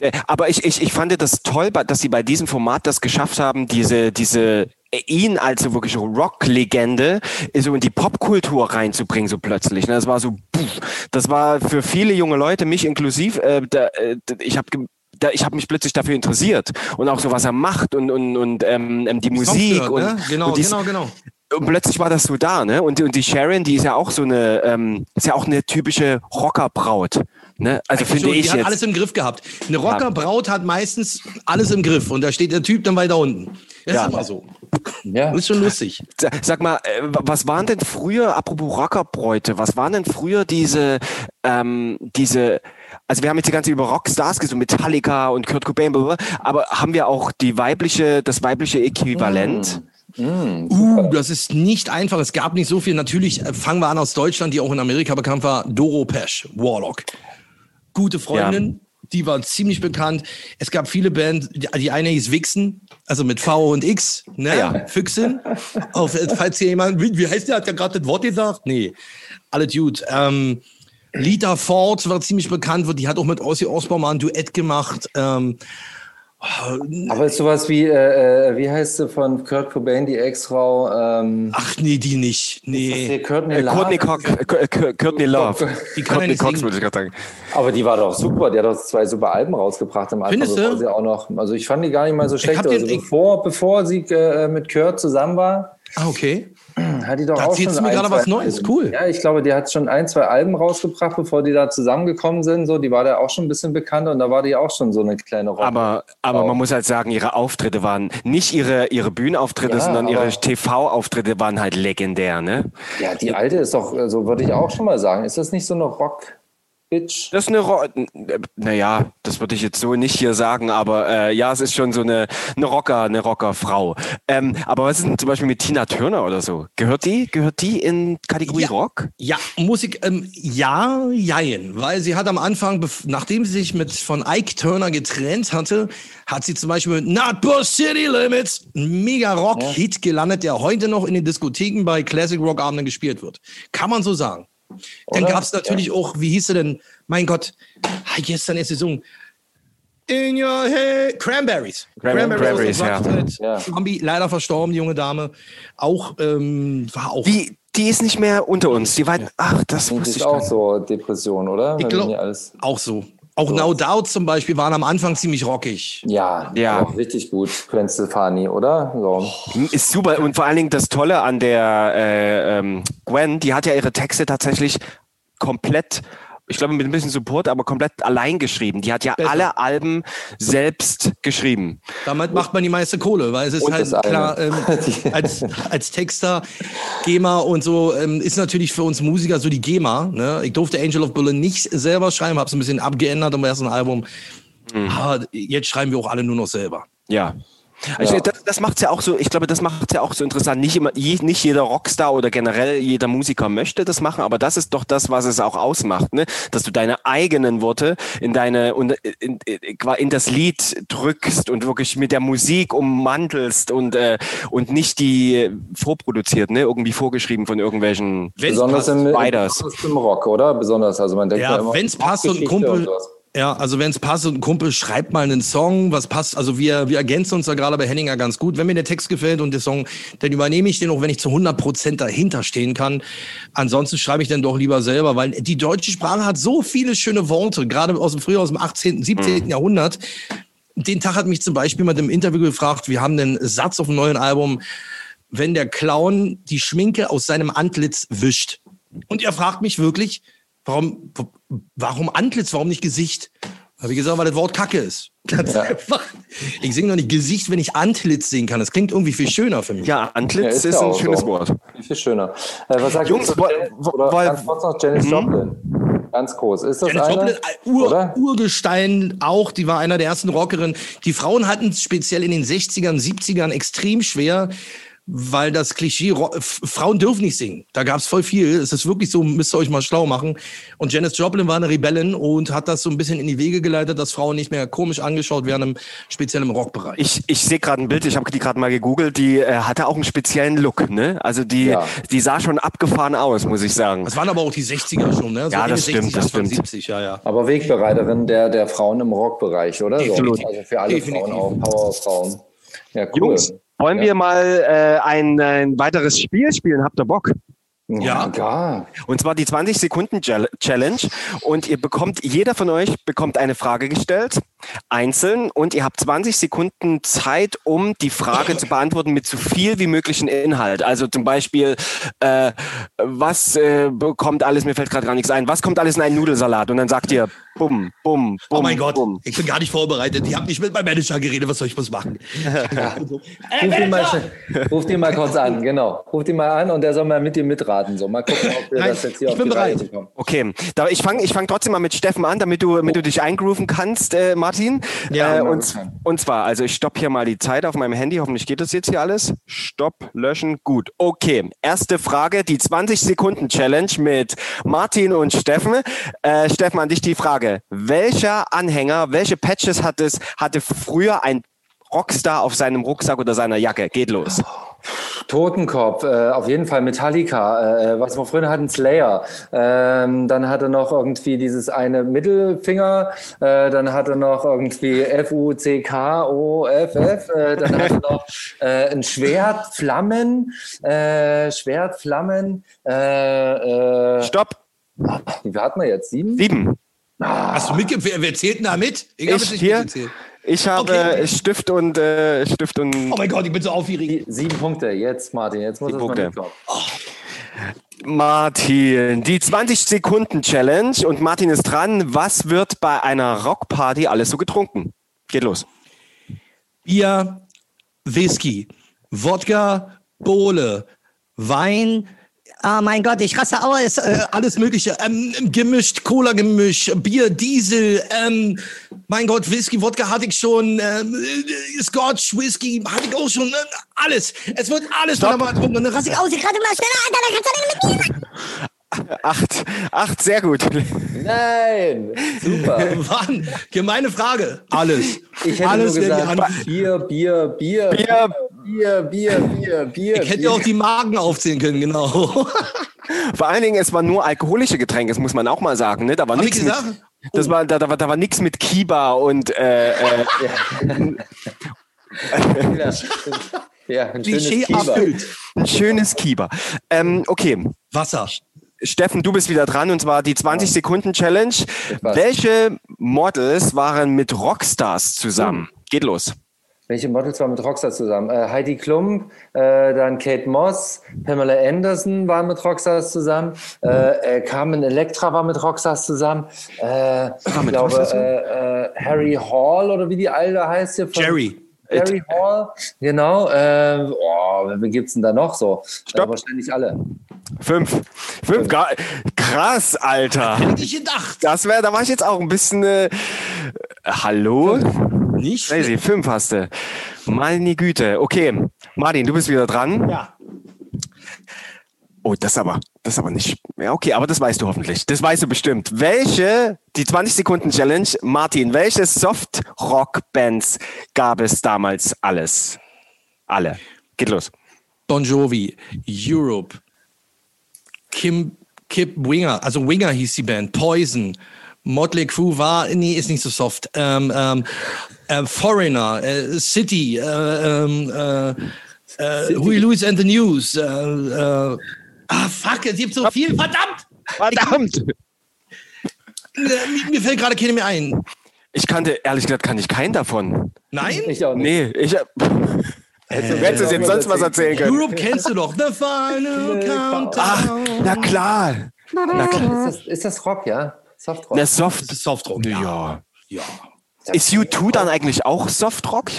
Äh, Aber ich, ich, ich fand das toll, dass sie bei diesem Format das geschafft haben, diese, diese äh, ihn als so wirklich Rock-Legende äh, so in die Popkultur reinzubringen, so plötzlich. ne? Das war so, das war für viele junge Leute, mich inklusiv, äh, da, äh, ich habe da, ich habe mich plötzlich dafür interessiert und auch so was er macht und und und ähm, ähm, die Musik gehört, und, ne? Genau, und dies- genau, genau. und plötzlich war das so da, ne? Und, die- und die Sharon, die ist ja auch so eine, ähm, ist ja auch eine typische Rockerbraut, ne? Also finde Schon, ich die hat jetzt. alles im Griff gehabt. Eine Rockerbraut hat meistens alles im Griff und da steht der Typ dann weiter unten. Das Ja. ist immer so. Ja. Das ist schon lustig. Sa- Sag mal, äh, was waren denn früher, apropos Rockerbräute, was waren denn früher diese, ähm, diese, also wir haben jetzt die ganze über Rockstars gesungen, Metallica und Kurt Cobain, aber haben wir auch die weibliche, das weibliche Äquivalent? Uh, das ist nicht einfach. Es gab nicht so viel. Natürlich äh, fangen wir an aus Deutschland, die auch in Amerika bekannt war. Doro Pesch, Warlock. Gute Freundin, die war ziemlich bekannt. Es gab viele Bands. Die, eine hieß Wixen, also mit V und X, ne? Ja. Füchsin. Auf, falls hier jemand, wie, wie heißt der? Hat der gerade das Wort gesagt? Nee, alle Dude. Ähm, Lita Ford war ziemlich bekannt, die hat auch mit Ozzy Osbourne mal ein Duett gemacht. Ähm, Aber ist sowas wie, äh, äh, wie heißt sie von Kurt Cobain, die Ex-Frau? Ähm, ach nee, die nicht. Nee. Courtney Äh, Love? Courtney, Cox, äh, Kur- Courtney Love. Die Courtney nicht Cox, würde ich gerade sagen. Aber die war doch super. Die hat doch zwei super Alben rausgebracht am Anfang. Findest du? bevor Sie auch noch, also ich fand die gar nicht mal so schlecht. Also bevor, bevor sie äh, mit Kurt zusammen war, Ah, okay. hat die doch Da auch schon mir gerade was Neues. Cool. Ja, ich glaube, die hat schon ein, zwei Alben rausgebracht, bevor die da zusammengekommen sind. So, die war da auch schon ein bisschen bekannter und da war die auch schon so eine kleine Rolle. Aber, aber man muss halt sagen, ihre Auftritte waren nicht ihre, ihre Bühnenauftritte, Ja, sondern ihre TV-Auftritte waren halt legendär, ne? ja, die alte ist doch, so würde ich auch schon mal sagen. Ist das nicht so eine Rock-Bitch? Das ist eine, Ro naja, das würde ich jetzt so nicht hier sagen, aber äh, ja, es ist schon so eine, eine Rocker, eine Rockerfrau. Ähm, aber was ist denn zum Beispiel mit Tina Turner oder so? Gehört die, gehört die in Kategorie Ja. Rock? Ja, Musik, ähm, ja, jein, weil sie hat am Anfang, nachdem sie sich mit von Ike Turner getrennt hatte, hat sie zum Beispiel mit Not Bush City Limits einen mega Rock-Hit gelandet, der heute noch in den Diskotheken bei Classic Rock Abenden gespielt wird. Kann man so sagen. Dann gab es natürlich auch, wie hieß sie denn? Mein Gott, ah, gestern ist sie gesungen. In your head. Cranberries. Cranberries, der ja. Ja. Zombie, leider verstorben, die junge Dame. Auch, ähm, war auch. Die, die ist nicht mehr unter uns. Die war, ach, das Die wusste ist ich auch nicht. so Depression, oder? Ich Wenn glaub- die alles- Auch so. Auch No Doubt zum Beispiel waren am Anfang ziemlich rockig. Ja, Ja. Auch richtig gut. Gwen Stefani, oder? So. Ist super. Und vor allen Dingen das Tolle an der äh, ähm, Gwen, die hat ja ihre Texte tatsächlich komplett ich glaube mit ein bisschen Support, aber komplett allein geschrieben. Die hat ja Besser. alle Alben selbst geschrieben. Damit macht man die meiste Kohle, weil es ist Und halt klar, ähm, als, als Texter, GEMA und so, ähm, ist natürlich für uns Musiker so die GEMA. Ne? Ich durfte Angel of Berlin nicht selber schreiben, habe es ein bisschen abgeändert im ersten Album. Aber jetzt schreiben wir auch alle nur noch selber. Ja. Also Ja. das, das macht's ja auch so, ich glaube, das macht's ja auch so interessant. Nicht immer, je, nicht jeder Rockstar oder generell jeder Musiker möchte das machen, aber das ist doch das, was es auch ausmacht, ne? Dass du deine eigenen Worte in deine und in, in, in das Lied drückst und wirklich mit der Musik ummantelst und äh, und nicht die vorproduziert, ne? Irgendwie vorgeschrieben von irgendwelchen Wenn's Besonders im, im Rock, oder? Besonders, also man denkt Ja, ja immer, wenn's passt und Kumpel, sowas. Ja, also wenn es passt und ein Kumpel schreibt mal einen Song, was passt, also wir, wir ergänzen uns da gerade bei Henninger ganz gut. Wenn mir der Text gefällt und der Song, dann übernehme ich den auch, wenn ich zu 100 Prozent dahinter stehen kann. Ansonsten schreibe ich dann doch lieber selber, weil die deutsche Sprache hat so viele schöne Worte, gerade aus dem früher aus dem 18., 17. Jahrhundert. Den Tag hat mich zum Beispiel mal im Interview gefragt, wir haben einen Satz auf dem neuen Album, wenn der Clown die Schminke aus seinem Antlitz wischt. Und er fragt mich wirklich, warum, warum Antlitz, warum nicht Gesicht? Habe ich gesagt, weil das Wort Kacke ist. Ganz einfach. Ich singe noch nicht Gesicht, wenn ich Antlitz singen kann. Das klingt irgendwie viel schöner für mich. Ja, Ja, Antlitz ist ist, ja ein schönes so. Wort. Viel schöner. Äh, was sagt Jungs, wo- oder weil- ganz kurz noch Janis Mhm. Joplin? Ganz groß. Ist das Janis eine? Joplin, Ur, Oder? Urgestein auch, die war einer der ersten Rockerinnen. Die Frauen hatten es speziell in den 60ern, 70ern extrem schwer, weil das Klischee, Frauen dürfen nicht singen. Da gab es voll viel. Es ist wirklich so, müsst ihr euch mal schlau machen. Und Janis Joplin war eine Rebellin und hat das so ein bisschen in die Wege geleitet, dass Frauen nicht mehr komisch angeschaut werden, im, speziell im Rockbereich. Ich, ich sehe gerade ein Bild, ich habe die gerade mal gegoogelt, die äh, hatte auch einen speziellen Look, ne? Also die, Ja. die sah schon abgefahren aus, muss ich sagen. Das waren aber auch die 60er schon, ne? So Ja, das stimmt, 60, das stimmt. 70, ja, ja. Aber Wegbereiterin der, der Frauen im Rockbereich, oder? So. Definitiv. Also für alle Definitiv. Frauen auch, Powerfrauen. Ja, cool. Jungs, wollen Ja. wir mal äh, ein, ein weiteres Spiel spielen? Habt ihr Bock? Ja, ja. Und zwar die 20 Sekunden Chal- Challenge. Und ihr bekommt, jeder von euch bekommt eine Frage gestellt, einzeln. Und ihr habt 20 Sekunden Zeit, um die Frage zu beantworten mit so viel wie möglichen Inhalt. Also zum Beispiel, äh, was äh, bekommt alles, mir fällt gerade gar nichts ein, was kommt alles in einen Nudelsalat? Und dann sagt ihr, bumm, bumm, bumm. Oh mein Gott, bumm. ich bin gar nicht vorbereitet. Ich habe nicht mit meinem Manager geredet. Was soll ich was machen? Ruf ihn, mal, ruf ihn mal kurz an, genau. Ruf ihn mal an und der soll mal mit dir mitraten. So. Mal gucken, ob wir Nein, das jetzt hier ich auf bin die Reihe bereit. bekommen. Okay, da, ich fange ich fang trotzdem mal mit Steffen an, damit du, damit du dich eingrooven kannst, äh, Martin. Ja, äh, und, und zwar, also ich stopp hier mal die Zeit auf meinem Handy. Hoffentlich geht das jetzt hier alles. Stopp, löschen, gut. Okay, erste Frage, die 20-Sekunden-Challenge mit Martin und Steffen. Äh, Steffen, an dich die Frage. Welcher Anhänger, welche Patches hat es, hatte früher ein Rockstar auf seinem Rucksack oder seiner Jacke? Geht los. Totenkopf, äh, auf jeden Fall Metallica, äh, was wir früher hatten, Slayer. Ähm, dann hat er noch irgendwie dieses eine Mittelfinger, äh, dann hat er noch irgendwie F-U-C-K-O-F-F, äh, dann hat er noch äh, ein Schwert, Flammen, äh, Schwert, Flammen, äh, äh, Stopp. wie viel hat man jetzt? Sieben? Sieben. Hast du mitge wer, wer zählt denn da mit? Ich, Ich jetzt nicht hier. Ich habe Okay, äh, Stift und äh, Stift und Oh mein Gott, ich bin so aufgeregt. Sieben Punkte, jetzt Martin, jetzt muss es mal mitkommen. Martin, die 20-Sekunden-Challenge und Martin ist dran. Was wird bei einer Rockparty alles so getrunken? Geht los. Bier, Whisky, Wodka, Bohle, Wein, ah mein Gott, ich raste aus, äh, alles mögliche, ähm, gemischt, Cola-Gemisch, Bier, Diesel, ähm, mein Gott, Whisky, Wodka hatte ich schon, ähm, äh, Scotch, Whisky hatte ich auch schon, äh, alles. Es wird alles Stopp. wunderbar getrunken und dann raste ich aus. Ich rate mal schneller, Alter, dann kannst du nicht mit mir. Acht, acht, sehr gut. Nein, super. Wann? Gemeine Frage. Alles. Ich hätte alles nur gesagt, Bier, Bier, Bier, Bier. Bier, Bier, Bier, Bier. Ich hätte Bier. auch die Magen aufzählen können, genau. Vor allen Dingen, es waren nur alkoholische Getränke, das muss man auch mal sagen. Ne? Da war nichts ich mit, das war, da, da, war, da war nichts mit Kiba und äh, äh, Ja, ein schönes Klischee Kieber. erfüllt. ein schönes Kiba. Ähm, okay, Wasser. Steffen, du bist wieder dran und zwar die 20-Sekunden-Challenge. was? Welche Models waren mit Rockstars zusammen? Geht los. welche Models waren mit Rockstar zusammen? Äh, Heidi Klum, äh, dann Kate Moss, Pamela Anderson waren mit Rockstars zusammen, äh, äh, Carmen Electra war mit Rockstars zusammen, äh, ich glaube Rockstars äh, äh, Harry Hall oder wie die Alte heißt hier. Jerry. Harry Hall, genau. Äh, oh, wen gibt's denn da noch so? Stopp. Äh, wahrscheinlich alle. Fünf. Fünf, gar, krass, Alter. Hätte ich gedacht. Das wäre, da war ich jetzt auch ein bisschen, äh, hallo? Nicht Crazy, fünf hast du. Meine Güte. Okay, Martin, du bist wieder dran. Ja. Oh, das aber, das aber nicht. Ja, okay, aber das weißt du hoffentlich. Das weißt du bestimmt. Welche, die 20 Sekunden Challenge, Martin, welche Soft-Rock-Bands gab es damals alles? Alle. Geht los. Bon Jovi, Europe, Kim, Kip Winger, also Winger hieß die Band, Poison, Motley Crue war, nee, ist nicht so soft. Ähm, ähm, äh, Foreigner, äh, City, äh, ähm, äh, äh, Huey Lewis and the News. Äh, äh, ah, fuck, es gibt so viel, verdammt! Verdammt! Äh, Mir, fällt gerade keine mehr ein. Ich kannte, ehrlich gesagt, kann ich keinen davon. Nein? Ich auch nicht. Nee, ich hab. Du hättest jetzt sonst was erzählen können. Europe kennst du doch. The Final Countdown. Ach, na klar. Na klar. Ist das, ist das Rock, ja? Softrock. Na, Soft. Das ist Softrock, ja. Ja. ja. Ist U2 dann eigentlich auch Softrock?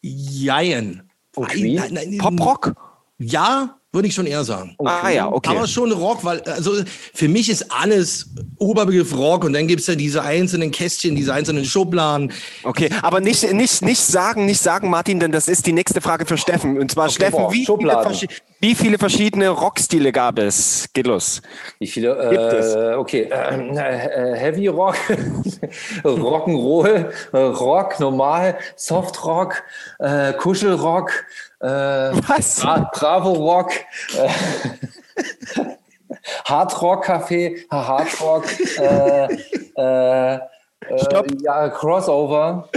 Jein. Queen? Nein, nein, nein, Poprock? Ja, würde ich schon eher sagen. Ah ja, okay. Aber schon Rock, weil, also für mich ist alles Oberbegriff Rock und dann gibt es ja diese einzelnen Kästchen, diese einzelnen Schubladen. Okay, aber nicht, nicht, nicht sagen, nicht sagen, Martin, denn das ist die nächste Frage für Steffen. Und zwar, Steffen, boah, wie viele, Schubladen. verschi- wie viele verschiedene Rockstile gab es? Geht los. Wie viele? Gibt es? Äh, okay. Ähm, äh, Heavy Rock, Rock'n'Roll, äh, Rock, normal, Soft Rock, äh, Kuschelrock, äh, Was? Bra Bravo Rock, äh, Hard Rock Café, Hard Rock, äh, äh, Stopp. ja, Crossover.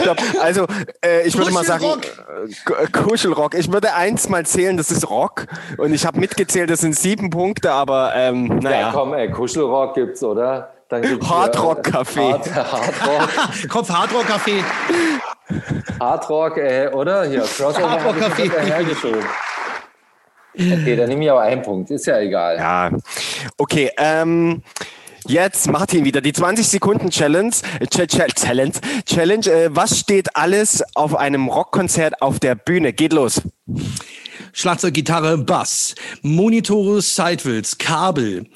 Stopp. Also, äh, ich würde mal sagen, Kuschelrock. äh, Kuschelrock. Ich würde eins mal zählen, das ist Rock. Und ich habe mitgezählt, das sind sieben Punkte, aber ähm, Ja, naja. komm, ey, Kuschelrock gibt's, oder? Hard äh, Café. Hard, Hard Rock. Kopf Hardrock Café. Hardrock, äh, oder? Hier, Crossover Hardrock habe ich Café. noch hergeschoben. Okay, dann nehme ich aber einen Punkt. Ist ja egal. Ja. Okay, ähm, jetzt Martin wieder die 20 Sekunden Challenge. Ch Ch Challenge. Challenge. Äh, was steht alles auf einem Rockkonzert auf der Bühne? Geht los. Schlagzeug, Gitarre, Bass, Monitore, Sidewills, Kabel,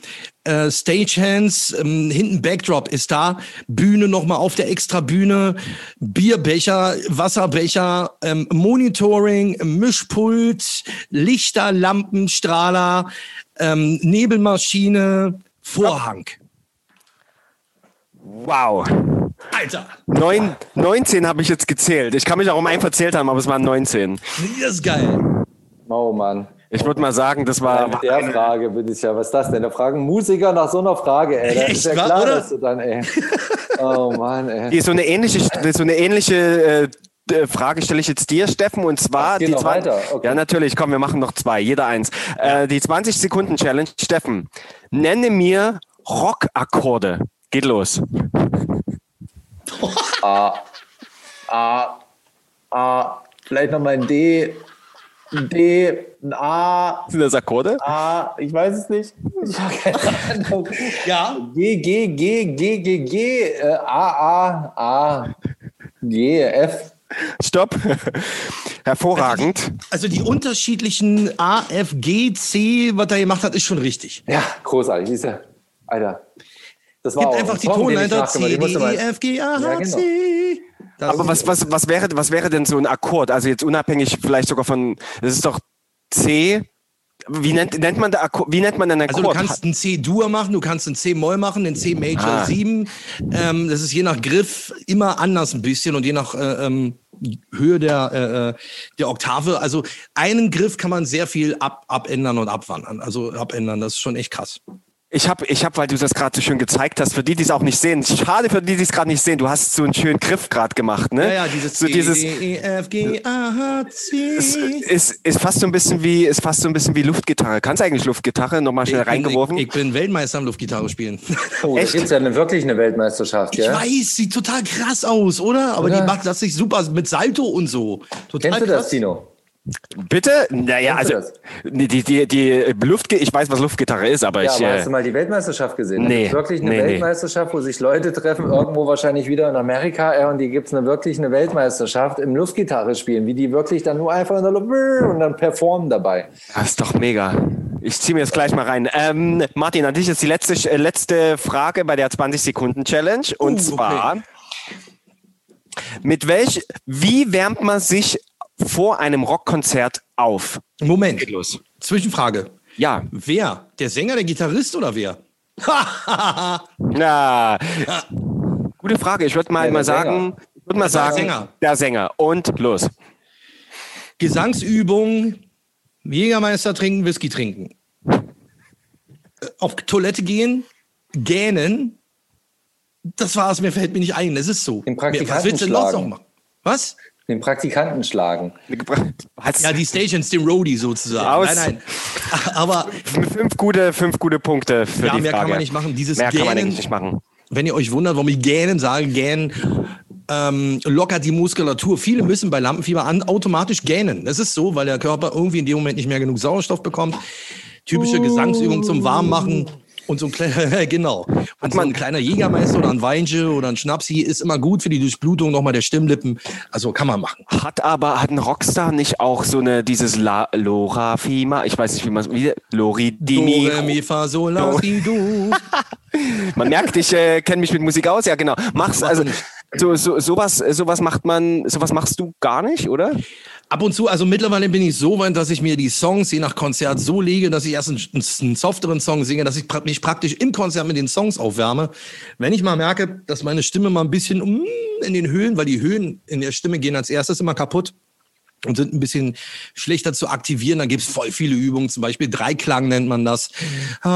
äh, Stagehands, ähm, hinten Backdrop ist da, Bühne nochmal auf der Extrabühne, Bierbecher, Wasserbecher, ähm, Monitoring, Mischpult, Lichter, Lampen, Strahler, ähm, Nebelmaschine, Vorhang. Wow. Alter, Neun, 19 habe ich jetzt gezählt. Ich kann mich auch um einen verzählt haben, aber es waren 19. das ist geil. Oh Mann. Ich würde mal sagen, das war. Mit der Frage bin ich ja, was ist das denn? Da fragen Musiker nach so einer Frage, ey. Das ist ja klar, oder? dass du dann, ey. Oh Mann, ey. So eine ähnliche, so eine ähnliche äh, äh, Frage stelle ich jetzt dir, Steffen, und zwar geht die zwei- okay. Ja, natürlich. Komm, wir machen noch zwei, jeder eins. Äh, die 20 Sekunden Challenge, Steffen. Nenne mir Rockakkorde. Geht los. A, A, A, vielleicht noch mal ein D, ein D, ein A, Sind das Akkorde? A, ich weiß es nicht. Ich habe keine Ahnung. Ja, G, G, G, G, G, G, äh, A, A, A, G, F. Stopp. Hervorragend. also die unterschiedlichen A, F, G, C, was er gemacht hat, ist schon richtig. Ja, großartig, siehst du. Alter. Das war Gibt einfach ein die Song, den Tonleiter C, D, E, F, G, A, H, genau. C. Aber was, was, was, wäre, was wäre denn so ein Akkord? Also jetzt unabhängig vielleicht sogar von, das ist doch C. Wie nennt, nennt man Akkord? Wie nennt man denn einen Also du Akkord? kannst einen C-Dur machen, du kannst einen C-Moll machen, einen C-Major Ah. 7. Ähm, das ist je nach Griff immer anders ein bisschen und je nach äh, ähm, Höhe der, äh, äh, der Oktave. Also einen Griff kann man sehr viel ab, abändern und abwandern. Also abändern, das ist schon echt krass. Ich habe, ich hab, weil du das gerade so schön gezeigt hast, für die, die es auch nicht sehen, schade für die, die es gerade nicht sehen, du hast so einen schönen Griff gerade gemacht, ne? Ja, ja, dieses so dieses E, F, G, A, H, C. ist, ist, ist fast so ein bisschen wie, ist fast so ein bisschen wie Luftgitarre. Kannst du eigentlich Luftgitarre? Nochmal schnell Ich bin- reingeworfen. Ich, ich bin Weltmeister am Luftgitarre spielen. Oh, Echt? es ja eine, wirklich eine Weltmeisterschaft, Ich ja? weiß, sieht total krass aus, oder? Aber Oder? die macht das sich super mit Salto und so. Total Kennst du krass. das, Tino? Bitte? Naja, also die, die, die, Luftgi ich weiß, was Luftgitarre ist, aber Ja, ich. aber Äh, hast du mal die Weltmeisterschaft gesehen? Nee, wirklich eine nee. Weltmeisterschaft, wo sich Leute treffen, irgendwo wahrscheinlich wieder in Amerika, ja, und die gibt es eine, wirklich eine Weltmeisterschaft im Luftgitarre spielen, wie die wirklich dann nur einfach in der Luft und dann performen dabei. das ist doch mega. Ich ziehe mir das gleich mal rein. Ähm, Martin, an dich ist die letzte, äh, letzte Frage bei der 20-Sekunden-Challenge. Und Uh, zwar, okay. mit welch, wie wärmt man sich vor einem Rockkonzert auf? Moment, Geht los. Zwischenfrage. Ja, Wer? Der Sänger, der Gitarrist oder wer? na, gute Frage. Ich würde mal, mal sagen, ich würde mal Der sagen, Sänger. der Sänger. Und los. Gesangsübung, Jägermeister trinken, Whisky trinken. Äh, Auf Toilette gehen, gähnen. Das war's, mir fällt mir nicht ein. Es ist so. Den Praktikanten Was willst du denn noch machen? Was? Den Praktikanten schlagen. Ja, die Stations, den Roadie sozusagen. Aus. Nein, nein. Aber fünf gute, fünf gute Punkte für Ja, die mehr kann Frage. man nicht machen. Dieses mehr kann man Gähnen- nicht machen. wenn ihr euch wundert, warum ich gähnen sage, gähnen ähm, lockert die Muskulatur. Viele müssen bei Lampenfieber an, automatisch gähnen. Das ist so, weil der Körper irgendwie in dem Moment nicht mehr genug Sauerstoff bekommt. Typische Gesangsübung zum Warmmachen. Und so ein kleiner, genau. Und so ein kleiner Jägermeister oder ein Weinche oder ein Schnapsi ist immer gut für die Durchblutung nochmal der Stimmlippen. Also kann man machen. Hat aber, hat ein Rockstar nicht auch so eine, dieses La, Lora Fima, ich weiß nicht, wie man es, wie, Lori Do, re, mi, fa, sol, la, si, do. Man merkt, ich äh, kenne mich mit Musik aus, ja genau. Macht also. So, so, sowas, sowas macht man, sowas machst du gar nicht, oder? Ab und zu, also mittlerweile bin ich so weit, dass ich mir die Songs je nach Konzert so lege, dass ich erst einen, einen softeren Song singe, dass ich mich praktisch im Konzert mit den Songs aufwärme. Wenn ich mal merke, dass meine Stimme mal ein bisschen mm, in den Höhen, weil die Höhen in der Stimme gehen als erstes immer kaputt und sind ein bisschen schlechter zu aktivieren, dann gibt's voll viele Übungen, zum Beispiel Dreiklang nennt man das. Dann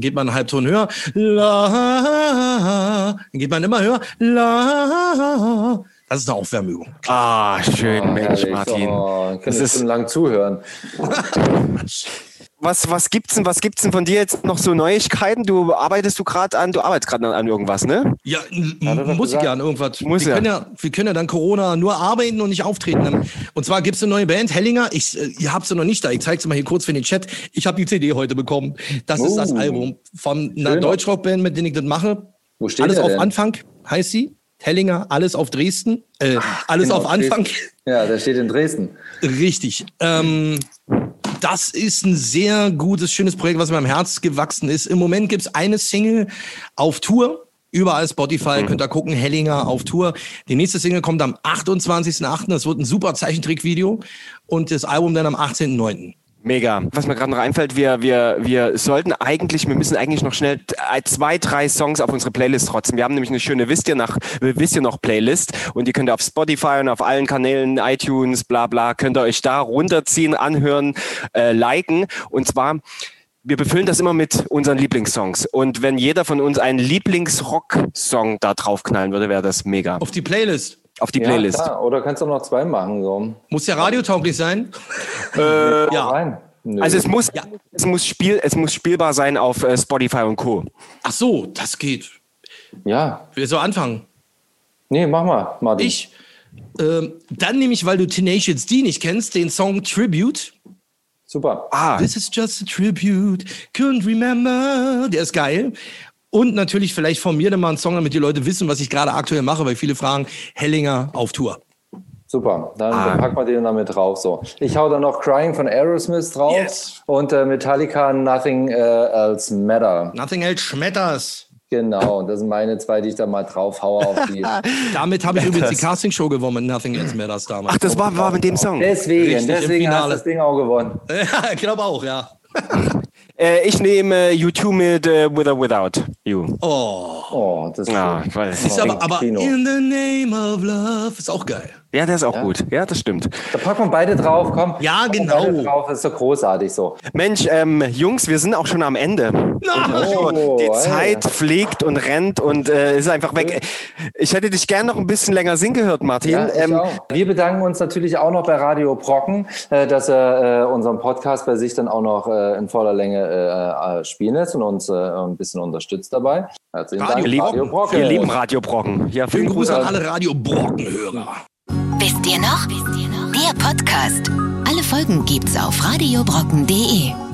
geht man einen Halbton höher. La, dann geht man immer höher. La, das ist eine Aufwärmübung. Ah, schön, Mensch, Herrlich. Martin. Oh, kann Das ist- stundenlang zuhören. Was, was gibt's denn, was gibt's denn von dir jetzt noch so Neuigkeiten? Du arbeitest du gerade an, du arbeitest gerade an, irgendwas, ne? Ja, muss ich ja an irgendwas. Muss wir, ja. Können ja, wir können ja dann Corona nur arbeiten und nicht auftreten. Und zwar gibt's eine neue Band, Hellinger. Ich, äh, ihr habt sie noch nicht da. Ich zeige sie mal hier kurz für den Chat. Ich habe die CD heute bekommen. Das ist das Oh. Album von einer Schön. Deutschrockband, mit denen ich das mache. Wo steht Alles der auf denn? Anfang heißt sie. Hellinger, alles auf Dresden. Äh, alles Genau, auf Anfang. Dresden. Ja, der steht in Dresden. Richtig. Ähm, das ist ein sehr gutes, schönes Projekt, was mir am Herz gewachsen ist. Im Moment gibt's eine Single auf Tour. Überall Spotify, könnt ihr gucken, Hellinger auf Tour. Die nächste Single kommt am 28.08. Das wird ein super Zeichentrickvideo. Und das Album dann am 18.09. Mega. Was mir gerade noch einfällt, wir, wir, wir sollten eigentlich, wir müssen eigentlich noch schnell äh, zwei, drei Songs auf unsere Playlist trotzen. Wir haben nämlich eine schöne Wisst ihr, nach, Wisst ihr noch Playlist und die könnt ihr auf Spotify und auf allen Kanälen, iTunes, bla bla, könnt ihr euch da runterziehen, anhören, äh, liken. Und zwar, wir befüllen das immer mit unseren Lieblingssongs. Und wenn jeder von uns einen Lieblingsrock-Song da draufknallen würde, wäre das mega. Auf die Playlist. Auf die Ja, Playlist. klar. Oder kannst du noch zwei machen? So. Muss ja radiotauglich sein. Ja. Ja. Rein. Nö. Also es muss, es muss Spiel, es muss spielbar sein auf äh, Spotify und Co. Ach so, das geht. ja. Wer soll anfangen? Nee, mach mal, Martin. Ich. Ähm, dann nehme ich, weil du Tenacious D nicht kennst, den Song Tribute. Super. Ah, This is just a tribute, couldn't remember. Der ist geil. Und natürlich vielleicht von mir dann mal ein Song, damit die Leute wissen, was ich gerade aktuell mache, weil viele fragen, Hellinger auf Tour. Super, dann Ah. packen wir den damit drauf. So. Ich hau da noch Crying von Aerosmith drauf Yes. und äh, Metallica Nothing äh, Else Matter. Nothing else schmetters. Genau, das sind meine zwei, die ich da mal drauf haue auf die. Damit habe ich übrigens die Castingshow gewonnen mit Nothing Else Matters damals. ach, das war, war mit dem Song. Deswegen, Richtig, deswegen hast du das Ding auch gewonnen. Ja, ich glaube auch, ja. Äh, ich nehme U2 mit äh, With or Without You. Oh. Oh, das ist Ja, schön. weil, Ist aber, aber. In the Name of Love ist auch geil. Ja, der ist auch gut. Ja, das stimmt. Da packen wir beide drauf, komm. Ja, genau. Beide drauf, ist so großartig so. Mensch, ähm, Jungs, wir sind auch schon am Ende. Oh, Die ey. Zeit fliegt und rennt und äh, ist einfach weg. Ich hätte dich gern noch ein bisschen länger singen gehört, Martin. Ja, ich ähm, auch. Wir bedanken uns natürlich auch noch bei Radio Brocken, äh, dass er äh, unseren Podcast bei sich dann auch noch äh, in voller Länge äh, äh, spielen lässt und uns äh, ein bisschen unterstützt dabei. Herzlichen Radio Dank, lieben- Radio Brocken. wir lieben Radio Brocken. Ja, vielen Gruß an alle Radio Brocken-Hörer. Wisst ihr noch? Der Podcast. Alle Folgen gibt's auf radiobrocken.de.